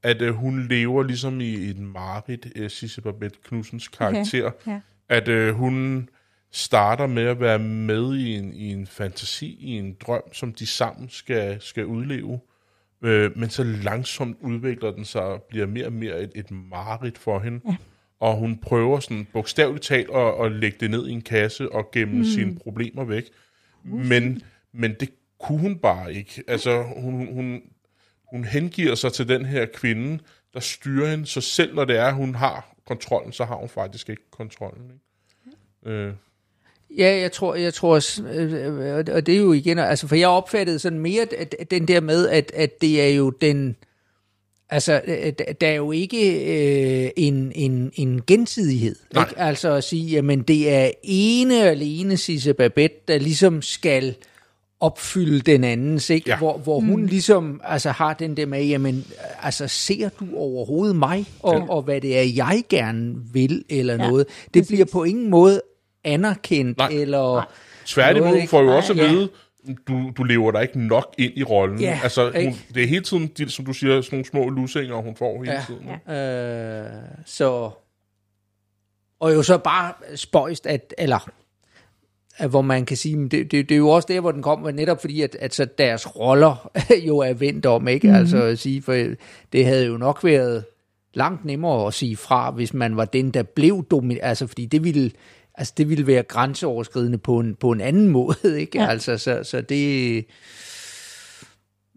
at øh, hun lever ligesom i en mareridt, øh, Sisse Babette Knudsens karakter, Ja. at øh, hun starter med at være med i en, i en fantasi, i en drøm, som de sammen skal, skal udleve. Øh, men så langsomt udvikler den sig og bliver mere og mere et, et mareridt for hende. Ja. Og hun prøver sådan bogstaveligt talt at, at lægge det ned i en kasse og gemme mm. sine problemer væk. Men, men det kunne hun bare ikke. Altså, hun, hun, hun hengiver sig til den her kvinde, der styrer hende, så selv når det er, hun har kontrollen, så har hun faktisk ikke kontrollen. Ikke? Øh, Ja, jeg tror, jeg tror, s- øh, øh, og det er jo igen, altså for jeg opfattede sådan mere at, den der med, at, at det er jo den, øh, der- der er jo ikke øh, en, en, en gensidighed. Nej. Ikke? Altså at sige, jamen det er ene og alene Sisse Babette, der ligesom skal opfylde den andens, ikke? Ja. Hvor, hvor hun ligesom altså, har den der med, jamen, altså, ser du overhovedet mig, og, ja. og hvad det er, jeg gerne vil, eller Ja, noget. Det præcis. bliver på ingen måde anerkendt, Nej. eller... Nej. Tværtimod Noget, får jo også at Ja. vide, du, du lever der ikke nok ind i rollen. Ja, altså, hun, ikke? det er hele tiden, de, som du siger, sådan nogle små lussinger, hun får hele Ja. tiden. Ja. Øh, så... Og jo så bare spøjst, at, eller at hvor man kan sige, men det, det, det er jo også der, hvor den kommer, netop fordi, at, at så deres roller jo er vendt om, ikke? Mm-hmm. Altså at sige, for det havde jo nok været langt nemmere at sige fra, hvis man var den, der blev domineret, altså fordi det ville, altså det ville være grænseoverskridende på en, på en anden måde, ikke? Ja. Altså, så, så det,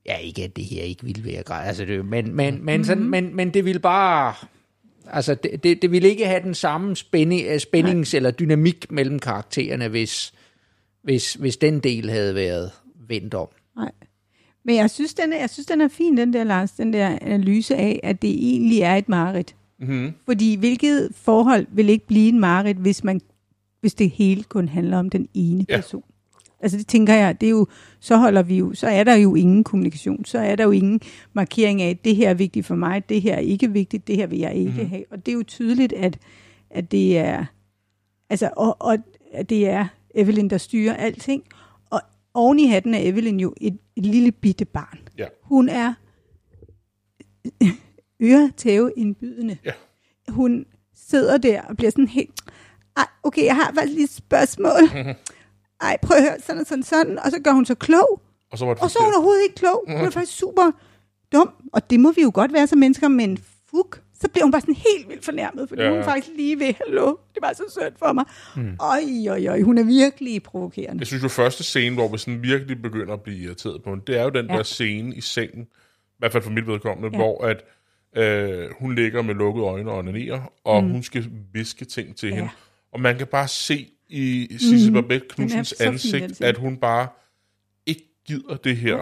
ja, ikke at det her ikke ville være grænse, altså det, men, men, men, sådan, men, men det ville bare, altså det, det, det ville ikke have den samme spænding, øh, spændings- eller dynamik mellem karaktererne, hvis, hvis, hvis den del havde været vendt om. Nej. Men jeg synes, den er, jeg synes, den er fin, den der, Lars, den der analyse af, at det egentlig er et mareridt. Mm-hmm. Fordi hvilket forhold vil ikke blive en mareridt, hvis, man, hvis det hele kun handler om den ene Ja. person? Altså det tænker jeg, det er jo, så holder vi jo, så er der jo ingen kommunikation, så er der jo ingen markering af, at det her er vigtigt for mig, det her er ikke vigtigt, det her vil jeg ikke mm-hmm. have. Og det er jo tydeligt, at, at det er, altså, og, og at det er Evelyn, der styrer alting. Og oven i hatten er Evelyn jo et, et lille bitte barn. Ja. Hun er øretæveindbydende. Ja. Hun sidder der og bliver sådan helt, ej, okay, jeg har faktisk lige et spørgsmål. Ej, prøv at høre, sådan og sådan, sådan. Og så gør hun så klog, Og så var det og så er hun overhovedet ikke klog. Hun er faktisk super dum, og det må vi jo godt være som mennesker, men fuck, så bliver hun bare sådan helt vildt fornærmet, fordi Ja. hun faktisk lige ved, hallo, det var så sødt for mig. Mm. Øj, øj, øj, hun er virkelig provokerende. Jeg synes jo, første scene, hvor vi sådan virkelig begynder at blive irriteret på hende, det er jo den ja. Der scene i sengen, i hvert fald for mit vedkommende, ja. Hvor at øh, hun ligger med lukkede øjne og onanerer, og mm. hun skal viske ting til. Ja. hende. Og man kan bare se i Sisse mm. Babette Knudsens ansigt, scene. at hun bare ikke gider det her.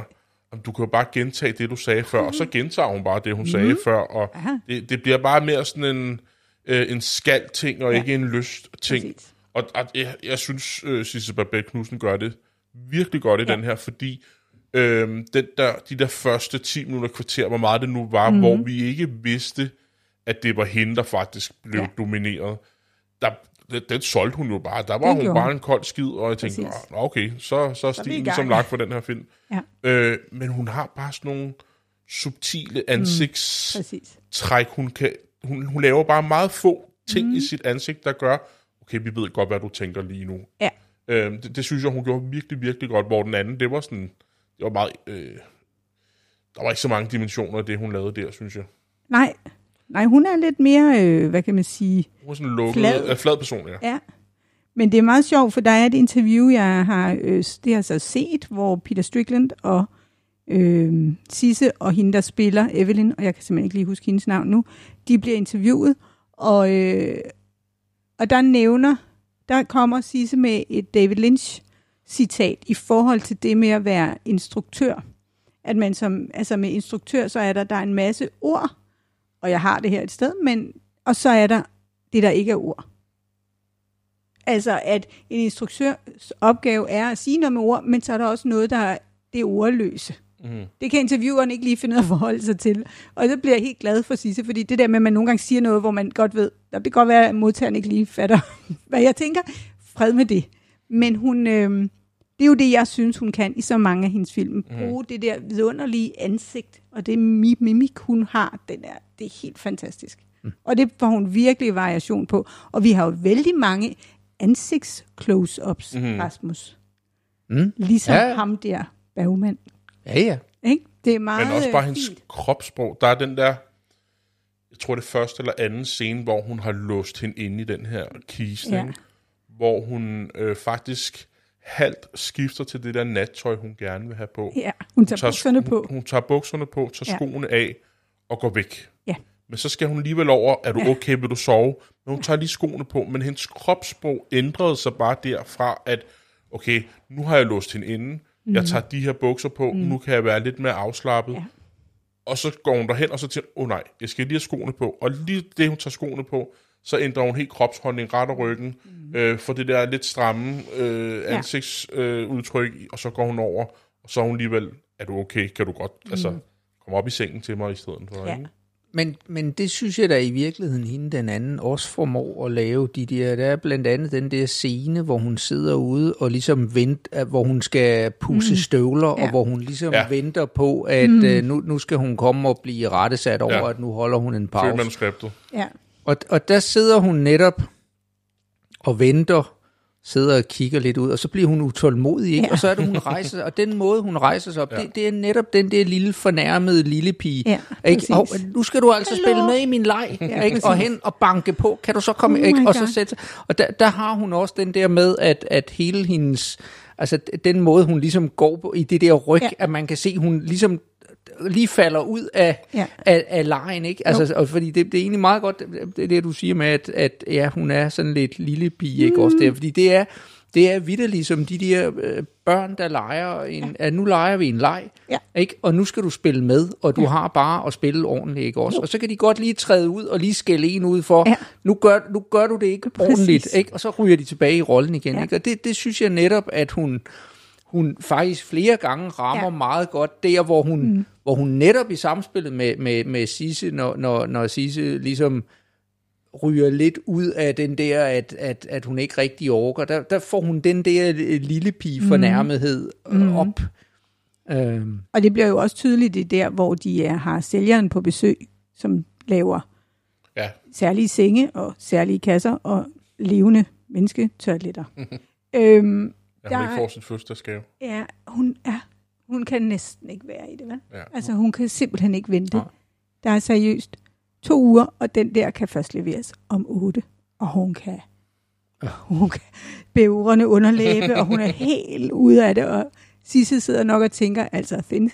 Jamen, Du kan jo bare gentage det, du sagde før, og så gentager hun bare det, hun mm. sagde før, og Aha. det, det bliver bare mere sådan en, øh, en skal-ting, og ja. Ikke en lyst-ting. Præcis. Og, og jeg, jeg synes, øh, Sisse Babette Knudsen gør det virkelig godt i ja. Den her, fordi øh, den der, de der første 10 minutter kvarter, hvor meget det nu var, Mhm. mm. hvor vi ikke vidste, at det var hende, der faktisk blev. Ja. domineret. Der, den, den solgte hun jo bare. Der var Det hun gjorde bare en kold skid, og jeg tænkte, Præcis. "Nå, okay, så, så er stilen gang." ligesom lagt for den her film. Ja, Øh, men hun har bare sådan nogle subtile ansigtstræk. præcis. Hun, kan, hun, hun laver bare meget få ting mm. i sit ansigt, der gør, okay, vi ved godt, hvad du tænker lige nu. Ja. Øh, det, det synes jeg, hun gjorde virkelig, virkelig godt, hvor den anden, det var sådan, det var meget, øh, der var ikke så mange dimensioner af det, hun lavede der, synes jeg. Nej, nej, hun er lidt mere, øh, hvad kan man sige, Hun var sådan lukket, Flad. flad, flad person, ja. Ja, men det er meget sjovt, for der er et interview, jeg har, øh, det har så set, hvor Peter Strickland og øh, Sisse og hende, der spiller Evelyn, og jeg kan simpelthen ikke lige huske hendes navn nu, de bliver interviewet, og, øh, og der nævner, der kommer Sisse med et David Lynch citat i forhold til det med at være instruktør. At man som, altså med instruktør, så er der, der er en masse ord, og jeg har det her et sted, men, og så er der det, der ikke er ord. Altså, at en instruktørs opgave er at sige noget med ord, men så er der også noget, der er det ordløse. Mm. Det kan intervieweren ikke lige finde ud af at forholde sig til. Og så bliver jeg helt glad for Sisse, fordi det der med, at man nogle gange siger noget, hvor man godt ved, det kan godt være, at modtageren ikke lige fatter, hvad jeg tænker. Fred med det. Men hun, øh, det er jo det, jeg synes, hun kan i så mange af hendes film. Bruge det der vidunderlige ansigt, og det mi- mimik, hun har, den er, det er helt fantastisk. Mm. Og det får hun virkelig variation på. Og vi har jo vældig mange ansigts-close-ups, mm. Rasmus. Mm. Ligesom Ja. ham der, Bergman. Ja, ja. Ikke? Det er meget Men også bare øh, hendes fint. kropssprog. Der er den der, jeg tror det første eller anden scene, hvor hun har låst hende inde i den her kiste, Ja. ja. hvor hun øh, faktisk halvt skifter til det der nattøj, hun gerne vil have på. Ja, hun tager tager, bukserne hun, på. Hun tager bukserne på, tager Ja. skoene af og går væk. Ja. Men så skal hun alligevel over, er du okay, vil du sove? Men hun tager lige skoene på, men hendes kropssprog ændrede sig bare derfra, at okay, nu har jeg låst hende inde, mm. jeg tager de her bukser på, mm. nu kan jeg være lidt mere afslappet. Ja. Og så går hun derhen, og så tænker åh oh, nej, jeg skal lige have skoene på. Og lige det, hun tager skoene på, så ændrer hun helt kropsholdning, ret og ryggen, mm. øh, for det der lidt stramme øh, ansigtsudtryk, øh, udtryk, og så går hun over, og så er hun alligevel, er du okay, kan du godt, mm. altså, komme op i sengen til mig i stedet for, Ja. ikke? Men, men det synes jeg da i virkeligheden, hende den anden også formår at lave de der, der er blandt andet den der scene, hvor hun sidder ude og ligesom venter, hvor hun skal pusse mm. støvler, ja. Ja. og hvor hun ligesom Ja. ja. venter på, at mm. øh, nu, nu skal hun komme og blive rettesat over, Ja. ja. at nu holder hun en Følg pause. manuskriptet. Ja. Og, og der sidder hun netop og venter, sidder og kigger lidt ud, og så bliver hun utålmodig, ikke? Ja. Og så er det, hun rejser sig, og den måde, hun rejser sig op, Ja. det, det er netop den der lille fornærmede lille pige. Ja, ikke? Og, nu skal du altså Hallo. spille med i min leg, Ja, ikke? og hen og banke på, kan du så komme, Oh ikke? og så sætte Og der, der har hun også den der med, at, at hele hendes, altså den måde, hun ligesom går på, i det der ryg, ja. at man kan se, hun ligesom lige falder ud af, Ja. af, af lejen, ikke? Altså, og fordi det, det er egentlig meget godt, det, det, det du siger med, at, at ja, hun er sådan lidt lille pige, ikke? Også der, fordi det er, det er vidderligt som de der øh, børn, der leger en, ja. at nu leger vi en leg, Ja. ikke? Og nu skal du spille med, og du ja. har bare at spille ordentligt, ikke også? Og så kan de godt lige træde ud og lige skælde en ud for, ja. nu, gør, nu gør du det ikke Præcis. ordentligt, ikke? Og så ryger de tilbage i rollen igen, Ja. ikke? Og det, det synes jeg netop, at hun, hun faktisk flere gange rammer Ja. meget godt der, hvor hun, mm. hvor hun netop i samspillet med, med, med Sisse, når, når, når Sisse ligesom ryger lidt ud af den der, at, at, at hun ikke rigtig orker, der, der får hun den der lille pige fornærmethed mm. op. Øhm, Og det bliver jo også tydeligt, det er der, hvor de er, har sælgeren på besøg, som laver Ja, særlige senge og særlige kasser og levende mennesketoiletter. øhm, ja Der hun ikke er- får sin fødselsdagsgave. ja, hun, er, hun kan næsten ikke være i det, vel? Ja. Altså, hun kan simpelthen ikke vente. Nej. Der er seriøst to uger, og den der kan først leveres om otte. Og hun kan, hun kan bævrende underlæbe, og hun er helt ude af det. Og Sisse sidder nok og tænker, altså Fin-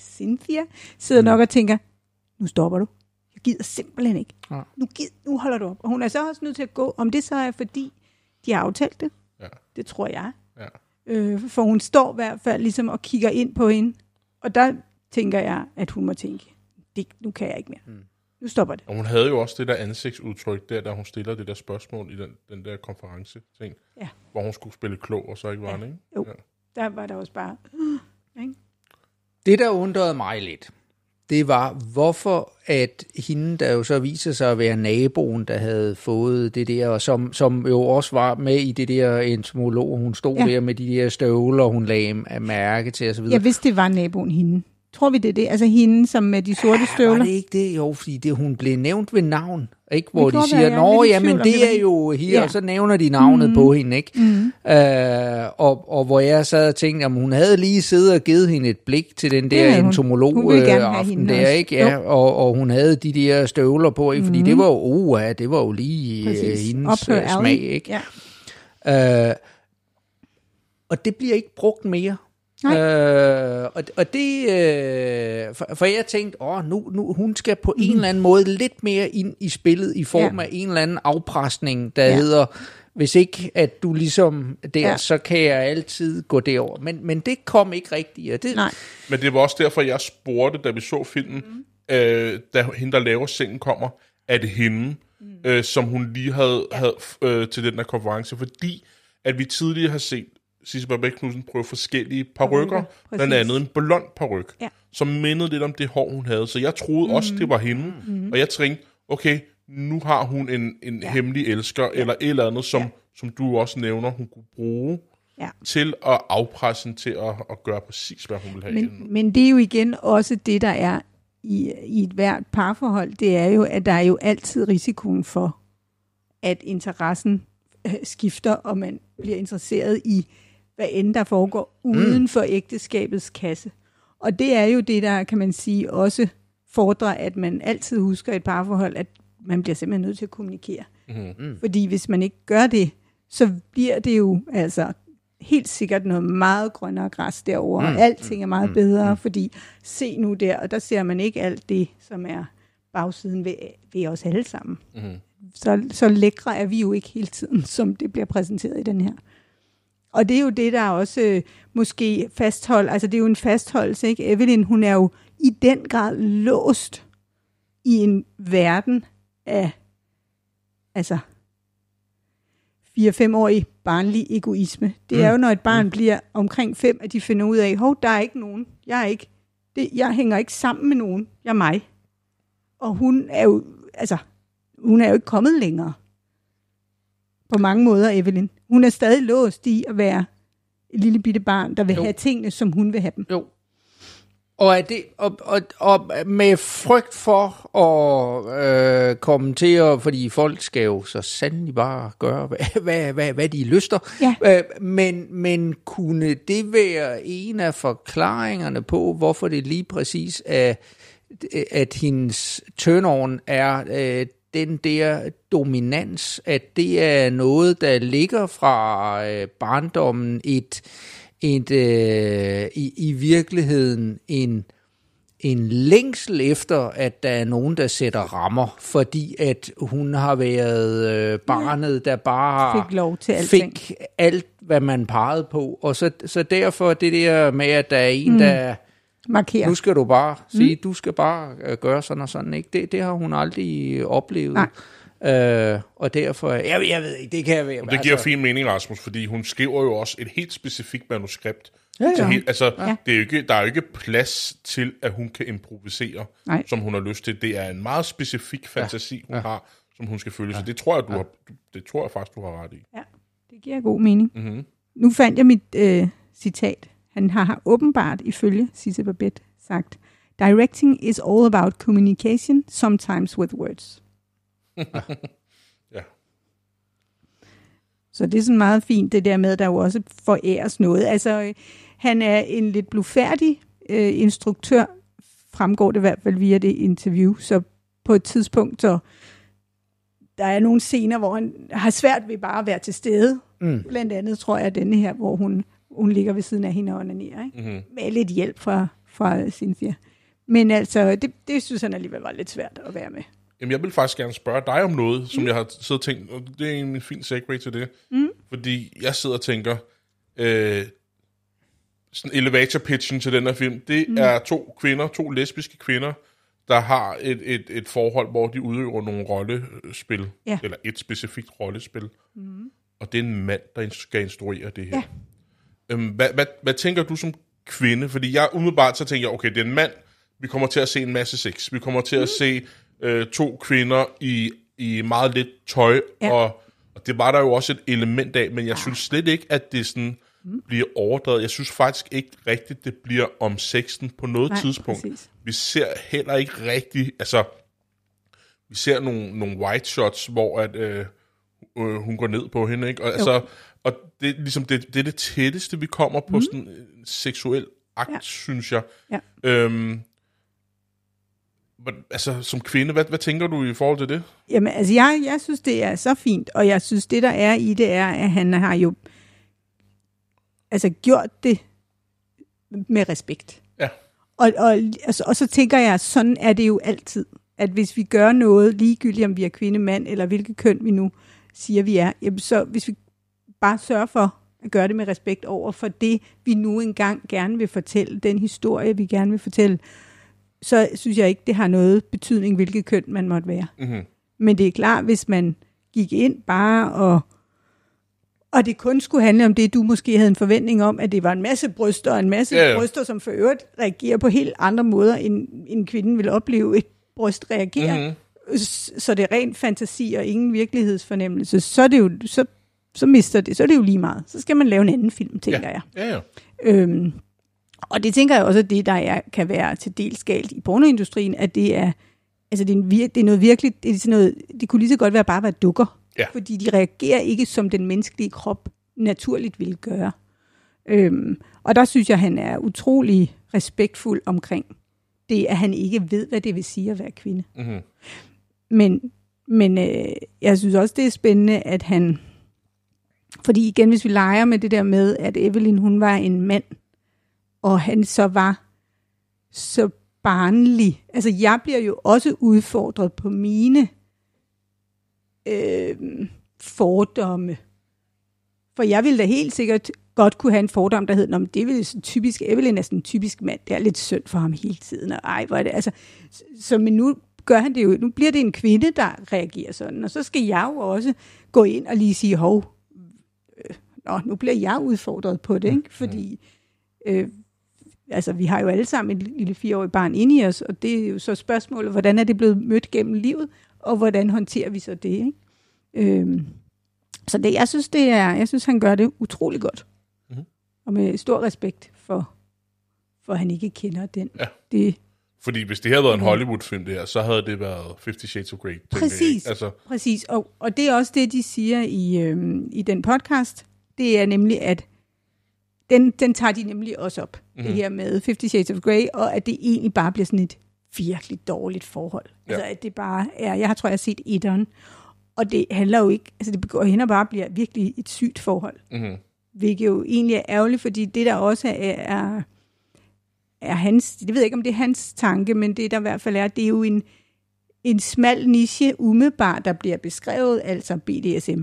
Cynthia sidder nok og tænker, nu stopper du. Jeg gider simpelthen ikke. Ja. Nu, gid, nu holder du op. Og hun er så også nødt til at gå. Om det så er, fordi de har aftalt det, Ja. det tror jeg. Ja. Øh, for hun står i hvert fald ligesom og kigger ind på hende. Og der tænker jeg, at hun må tænke, det, nu kan jeg ikke mere. Mm. Nu stopper det. Og hun havde jo også det der ansigtsudtryk der, da hun stiller det der spørgsmål i den, den der konference ting, Ja. hvor hun skulle spille klog, og så ikke var Ja. det, ikke? Jo. Ja. Der var der også bare... Ikke? Det, der undrede mig lidt, det var, hvorfor at hende, der jo så viser sig at være naboen, der havde fået det der, og som, som jo også var med i det der entomolog, hun stod Ja. ja. der med de der støvler, hun lagde mærke til osv. Jeg vidste, det var naboen hende. Tror vi, det er det? Altså hende, som med de sorte støvler? Var det ikke det? Jo, fordi det, hun blev nævnt ved navn, ikke? Hvor Det de siger, være, nå, tvivl om, det er hende." jo her, Ja. og så nævner de navnet Mhm. på hende, ikke? Mm. Øh, og, og hvor jeg sad og tænkte, om hun havde lige siddet og givet hende et blik til den der hun. entomolog Hun øh, have aften der, også. ikke? Ja, og, og hun havde de der støvler på, ikke? Fordi Mhm. det var jo, oh, ja, det var jo lige øh, Præcis. hendes øh, smag, ikke? Ja. Øh, og det bliver ikke brugt mere. Nej. Øh, og, og det, øh, for, for jeg tænkte, åh, nu, nu, hun skal på mm. en eller anden måde lidt mere ind i spillet i form Mhm. Ja. af en eller anden afpresning, der Ja. hedder, hvis ikke at du ligesom der, Ja. ja. så kan jeg altid gå derover. Men, men det kom ikke rigtigt. Og det, Nej. Men det var også derfor, jeg spurgte, da vi så filmen, mm. øh, da hende, der laver sengen, kommer, er det hende, mm. øh, som hun lige havde, ja. havde øh, til den der konference, fordi at vi tidligere har set Sisse Babette Knudsen prøve forskellige Parykker, blandt andet en blond paryk, Ja. som mindede lidt om det hår, hun havde. Så jeg troede mm. også, det var hende, mm. og jeg tænkte, okay, nu har hun en, en ja. Hemmelig elsker, ja. eller et eller andet, som, Ja. som du også nævner, hun kunne bruge Ja. til at afpresse at, at gøre præcis, hvad hun vil have. Men, men det er jo igen også det, der er i, i et hvert parforhold, det er jo, at der er jo altid risikoen for, at interessen øh, skifter, og man bliver interesseret i, hvad end der foregår uden for ægteskabets kasse. Og det er jo det, der kan man sige også fordrer, at man altid husker et parforhold, at man bliver simpelthen nødt til at kommunikere. Mm. Fordi hvis man ikke gør det, så bliver det jo altså helt sikkert noget meget grønnere græs derovre, mm. og alting er meget bedre, fordi se nu der, og der ser man ikke alt det, som er bagsiden ved, ved os alle sammen. Mm. Så, så lækre er vi jo ikke hele tiden, som det bliver præsenteret i den her. Og det er jo det, der også øh, måske fasthold, altså det er jo en fastholdelse, ikke? Evelyn, hun er jo i den grad låst i en verden af, altså, 4-5-årig barnlig egoisme. Det mm. er jo, når et barn mm. bliver omkring 5, at de finder ud af, hov, der er ikke nogen. Jeg er ikke, det, jeg hænger ikke sammen med nogen. Jeg er mig. Og hun er jo, altså, hun er jo ikke kommet længere. På mange måder, Evelyn. Hun er stadig låst i at være et lille bitte barn, der vil Jo. have tingene, som hun vil have dem. Jo. Og, er det, og, og, og med frygt for at øh, kommentere, fordi folk skal jo så sandelig bare gøre, hvad, hvad, hvad, hvad de lyster. Ja. Øh, men, men kunne det være en af forklaringerne på, hvorfor det lige præcis er, at hendes turn-on er øh, den der dominans, at det er noget, der ligger fra øh, barndommen, et, et øh, i, i virkeligheden en, en længsel efter, at der er nogen, der sætter rammer, fordi at hun har været øh, barnet, der bare Fik lov til alting. fik alt, hvad man pegede på. Og så, så derfor det der med, at der er en, mm. der Markere. nu skal du bare sige, du skal bare øh, gøre sådan og sådan. Ikke? Det, det har hun aldrig oplevet. Nej. Øh, og derfor, jeg, jeg ved ikke, det kan jeg være. Og det giver fin mening, Rasmus, fordi hun skriver jo også et helt specifikt manuskript. Ja, ja. Helt, altså, Ja. det er jo ikke, der er jo ikke plads til, at hun kan improvisere, Nej. som hun har lyst til. Det er en meget specifik fantasi, hun har, som hun skal følge. Så det tror jeg, du har, det tror jeg faktisk, du har ret i. Ja, det giver god mening. Mm-hmm. Nu fandt jeg mit øh, citat. Han har åbenbart, ifølge Sisse Babette, sagt, Directing is all about communication, sometimes with words. Ja. Så det er sådan meget fint, det der med, at der jo også foræres noget. Altså, øh, han er en lidt blufærdig øh, instruktør, fremgår det i hvert fald via det interview. Så på et tidspunkt, så der er nogle scener, hvor han har svært ved bare at være til stede. Mm. Blandt andet tror jeg, denne her, hvor hun, hun ligger ved siden af hende og onanerer, ikke? Mm-hmm. med lidt hjælp fra, fra Cynthia. Men altså, det, det synes han alligevel var lidt svært at være med. Jamen, jeg vil faktisk gerne spørge dig om noget, som jeg har siddet og tænkt, og det er en fin segue til det. Mm. Fordi jeg sidder og tænker, øh, sådan elevator pitchen til den her film, det mm. er to kvinder, to lesbiske kvinder, der har et, et, et forhold, hvor de udøver nogle rollespil, Ja. eller et specifikt rollespil. Mm. Og det er en mand, der skal instruere det her. Ja. Øhm, hvad, hvad, hvad tænker du som kvinde? Fordi jeg umiddelbart så tænker jeg, okay, det er en mand, vi kommer til at se en masse sex. Vi kommer til mm. at se øh, to kvinder i, i meget lidt tøj, Ja. og, og det var der jo også et element af, men jeg synes slet ikke, at det sådan mm. bliver overdrevet. Jeg synes faktisk ikke rigtigt, det bliver om sexen på noget Nej, tidspunkt. præcis. Vi ser heller ikke rigtig, altså, vi ser nogle, nogle white shots, hvor at, øh, øh, hun går ned på hende, ikke? Og, altså, og det, er ligesom det, det er det tætteste, vi kommer på mm. sådan en seksuel akt, ja. Synes jeg. Ja. Øhm, altså, som kvinde, hvad, hvad tænker du i forhold til det? Jamen, altså, jeg, jeg synes, det er så fint, og jeg synes, det der er i det, er, at han har jo altså gjort det med respekt. Ja. Og, og, altså, og så tænker jeg, sådan er det jo altid, at hvis vi gør noget, ligegyldigt om vi er kvinde, mand, eller hvilket køn vi nu siger, vi er, jamen så hvis vi bare sørger for at gøre det med respekt over for det, vi nu engang gerne vil fortælle, den historie, vi gerne vil fortælle, så synes jeg ikke, det har noget betydning, hvilket køn man måtte være. Mm-hmm. Men det er klart, hvis man gik ind bare og og det kun skulle handle om det, du måske havde en forventning om, at det var en masse bryster, og en masse ja. bryster, som for øvrigt reagerer på helt andre måder, end en kvinde vil opleve et bryst reagere. Mhm. Mm-hmm. Så det er ren fantasi og ingen virkelighedsfornemmelse. Så er det jo, så, så mister det, så er det jo lige meget. Så skal man lave en anden film, tænker Ja. jeg. Ja, ja. Øhm, og det tænker jeg også, at det, der er, kan være til dels galt i pornoindustrien, at det er, altså det er, en vir- det er noget virkelig, det, er sådan noget, det kunne lige så godt være bare være dukker. Ja. Fordi de reagerer ikke, som den menneskelige krop naturligt ville gøre. Øhm, og der synes jeg, han er utrolig respektfuld omkring det, at han ikke ved, hvad det vil sige at være kvinde. Mm-hmm. Men, men øh, jeg synes også, det er spændende, at han... Fordi igen, hvis vi leger med det der med, at Evelyn, hun var en mand, og han så var så barnlig. Altså, jeg bliver jo også udfordret på mine øh, fordomme. For jeg ville da helt sikkert godt kunne have en fordom, der hed, Nå, det ville sådan typisk, Evelyn er sådan en typisk mand, det er lidt synd for ham hele tiden, og ej, hvor er det, altså, så, så men nu gør han det jo, nu bliver det en kvinde, der reagerer sådan, og så skal jeg jo også gå ind og lige sige, hov, nå, nu bliver jeg udfordret på det, ikke? fordi øh, altså, vi har jo alle sammen et lille fireårigt barn inde i os, og det er jo så spørgsmålet, hvordan er det blevet mødt gennem livet, og hvordan håndterer vi så det, ikke? Øhm, så det, jeg synes, det er, jeg synes, han gør det utrolig godt. Mhm. Mm-hmm. Og med stor respekt for, for han ikke kender den. Ja. Det, Fordi hvis det havde været en Hollywood-film, det her, så havde det været Fifty Shades of Grey. jeg, Præcis. ikke? Altså, Præcis, og, og det er også det, de siger i, øhm, i den podcast. Det er nemlig, at den, den tager de nemlig også op, mm-hmm. det her med Fifty Shades of Grey, og at det egentlig bare bliver sådan et virkelig dårligt forhold. Ja. Altså, at det bare er, jeg har tror, jeg har set etteren, og det handler jo ikke, altså det går hen og bare bliver virkelig et sygt forhold. mm-hmm. Hvilket jo egentlig er ærgerligt, fordi det der også er, er, er hans, det ved jeg ikke, om det er hans tanke, men det der i hvert fald er, det er jo en, en smal niche umiddelbart, der bliver beskrevet, altså BDSM,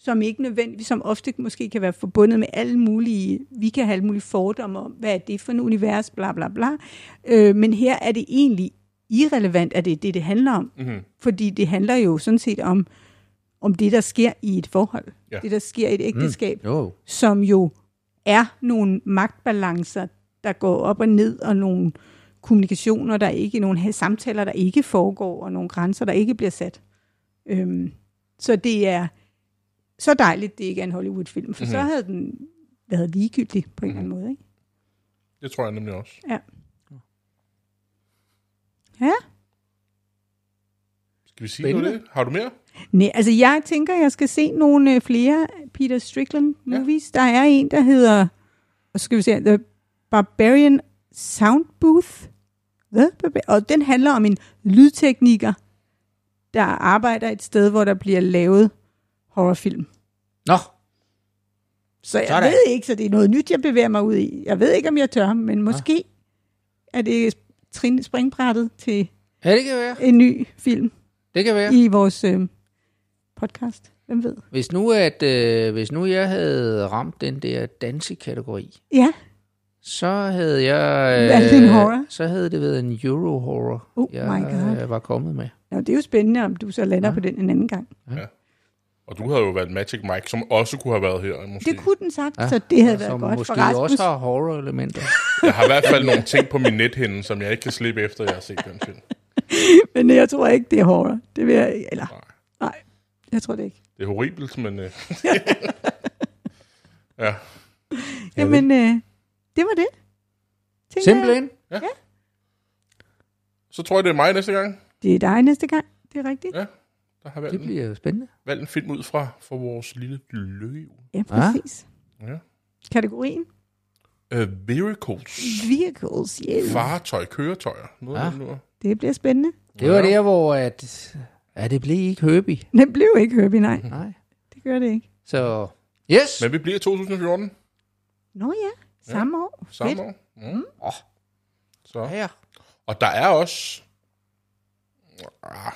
som ikke nødvendigvis, som ofte måske kan være forbundet med alle mulige, vi kan have alle mulige fordomme om, hvad er det for en univers, bla bla bla. Øh, men her er det egentlig irrelevant, at det er det, det handler om. Mm-hmm. Fordi det handler jo sådan set om, om det, der sker i et forhold. Ja. Det, der sker i et ægteskab Jo. som jo er nogle magtbalancer, der går op og ned, og nogle kommunikationer, der ikke, nogle samtaler, der ikke foregår, og nogle grænser, der ikke bliver sat. Øhm, så det er så dejligt, det ikke er en Hollywood-film, for mm-hmm. så Mhm. havde den været ligegyldig på en eller anden måde. Ikke? Det tror jeg nemlig også. Ja. Ja. Skal vi sige noget af Spændende. det? Har du mere? Nej, altså jeg tænker, jeg skal se nogle øh, flere Peter Strickland Ja. movies. Der er en, der hedder, og så skal vi se, The Barbarian Sound Booth. The og den handler om en lydtekniker, der arbejder et sted, hvor der bliver lavet horrorfilm. Nå, Så jeg Sådan. ved ikke, så det er noget nyt, jeg bevæger mig ud i. Jeg ved ikke, om jeg tør, men måske er det trin, springbrættet til ja, det kan være. en ny film Det kan være. i vores øh, podcast. Hvem ved? Hvis nu, at, øh, hvis nu jeg havde ramt den der dansekategori, Ja, så havde jeg... Valgt en horror? Så havde det været en euro-horror, Oh jeg my God. øh, var kommet med. Nå, det er jo spændende, om du så lander ja. på den en anden gang. Og du havde jo valgt Magic Mike, som også kunne have været her. Måske. Det kunne den sagt, ja. Ja, så det havde været Som godt måske for Rasmus. også har horror-elementer. Jeg har i hvert fald nogle ting på min nethænde, som jeg ikke kan slippe efter, jeg har set den film. Men jeg tror ikke, det er horror. Det vil jeg, eller, Nej. nej, jeg tror det ikke. Det er horribelt, men... Øh, ja. Jamen, øh, det var det. Tænker jeg. Simpelthen. Så tror jeg, det er mig næste gang. Det er dig næste gang, det er rigtigt. Ja. Der har valgt, Det bliver jo spændende. valgt en film ud fra, fra vores lille lykkehjul. Ja, præcis. Ja. Kategorien? Uh, vehicles. Vehicles, yes. Fartøj, køretøjer. Noget Ja. af det nu. Det bliver spændende. Det var der, hvor at, ja, det blev ikke Herbie. Det blev ikke Herbie, nej. Nej. Det gør det ikke. Så, yes. Men vi bliver i 2014 Nå ja, samme år. samme Fedt. år. Mm. Åh. Så. Ja, ja. Og der er også... Ah,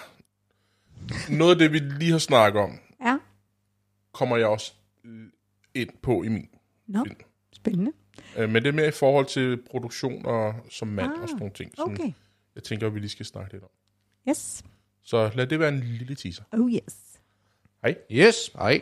noget af det, vi lige har snakket om, Ja, kommer jeg også ind på i min. nå, Film. spændende. Øh, Men det er mere i forhold til produktion og som mand Ah, og sådan nogle ting, som Okay, jeg tænker, vi lige skal snakke lidt om. yes. Så lad det være en lille teaser. Oh yes. Hej. Yes. Hej.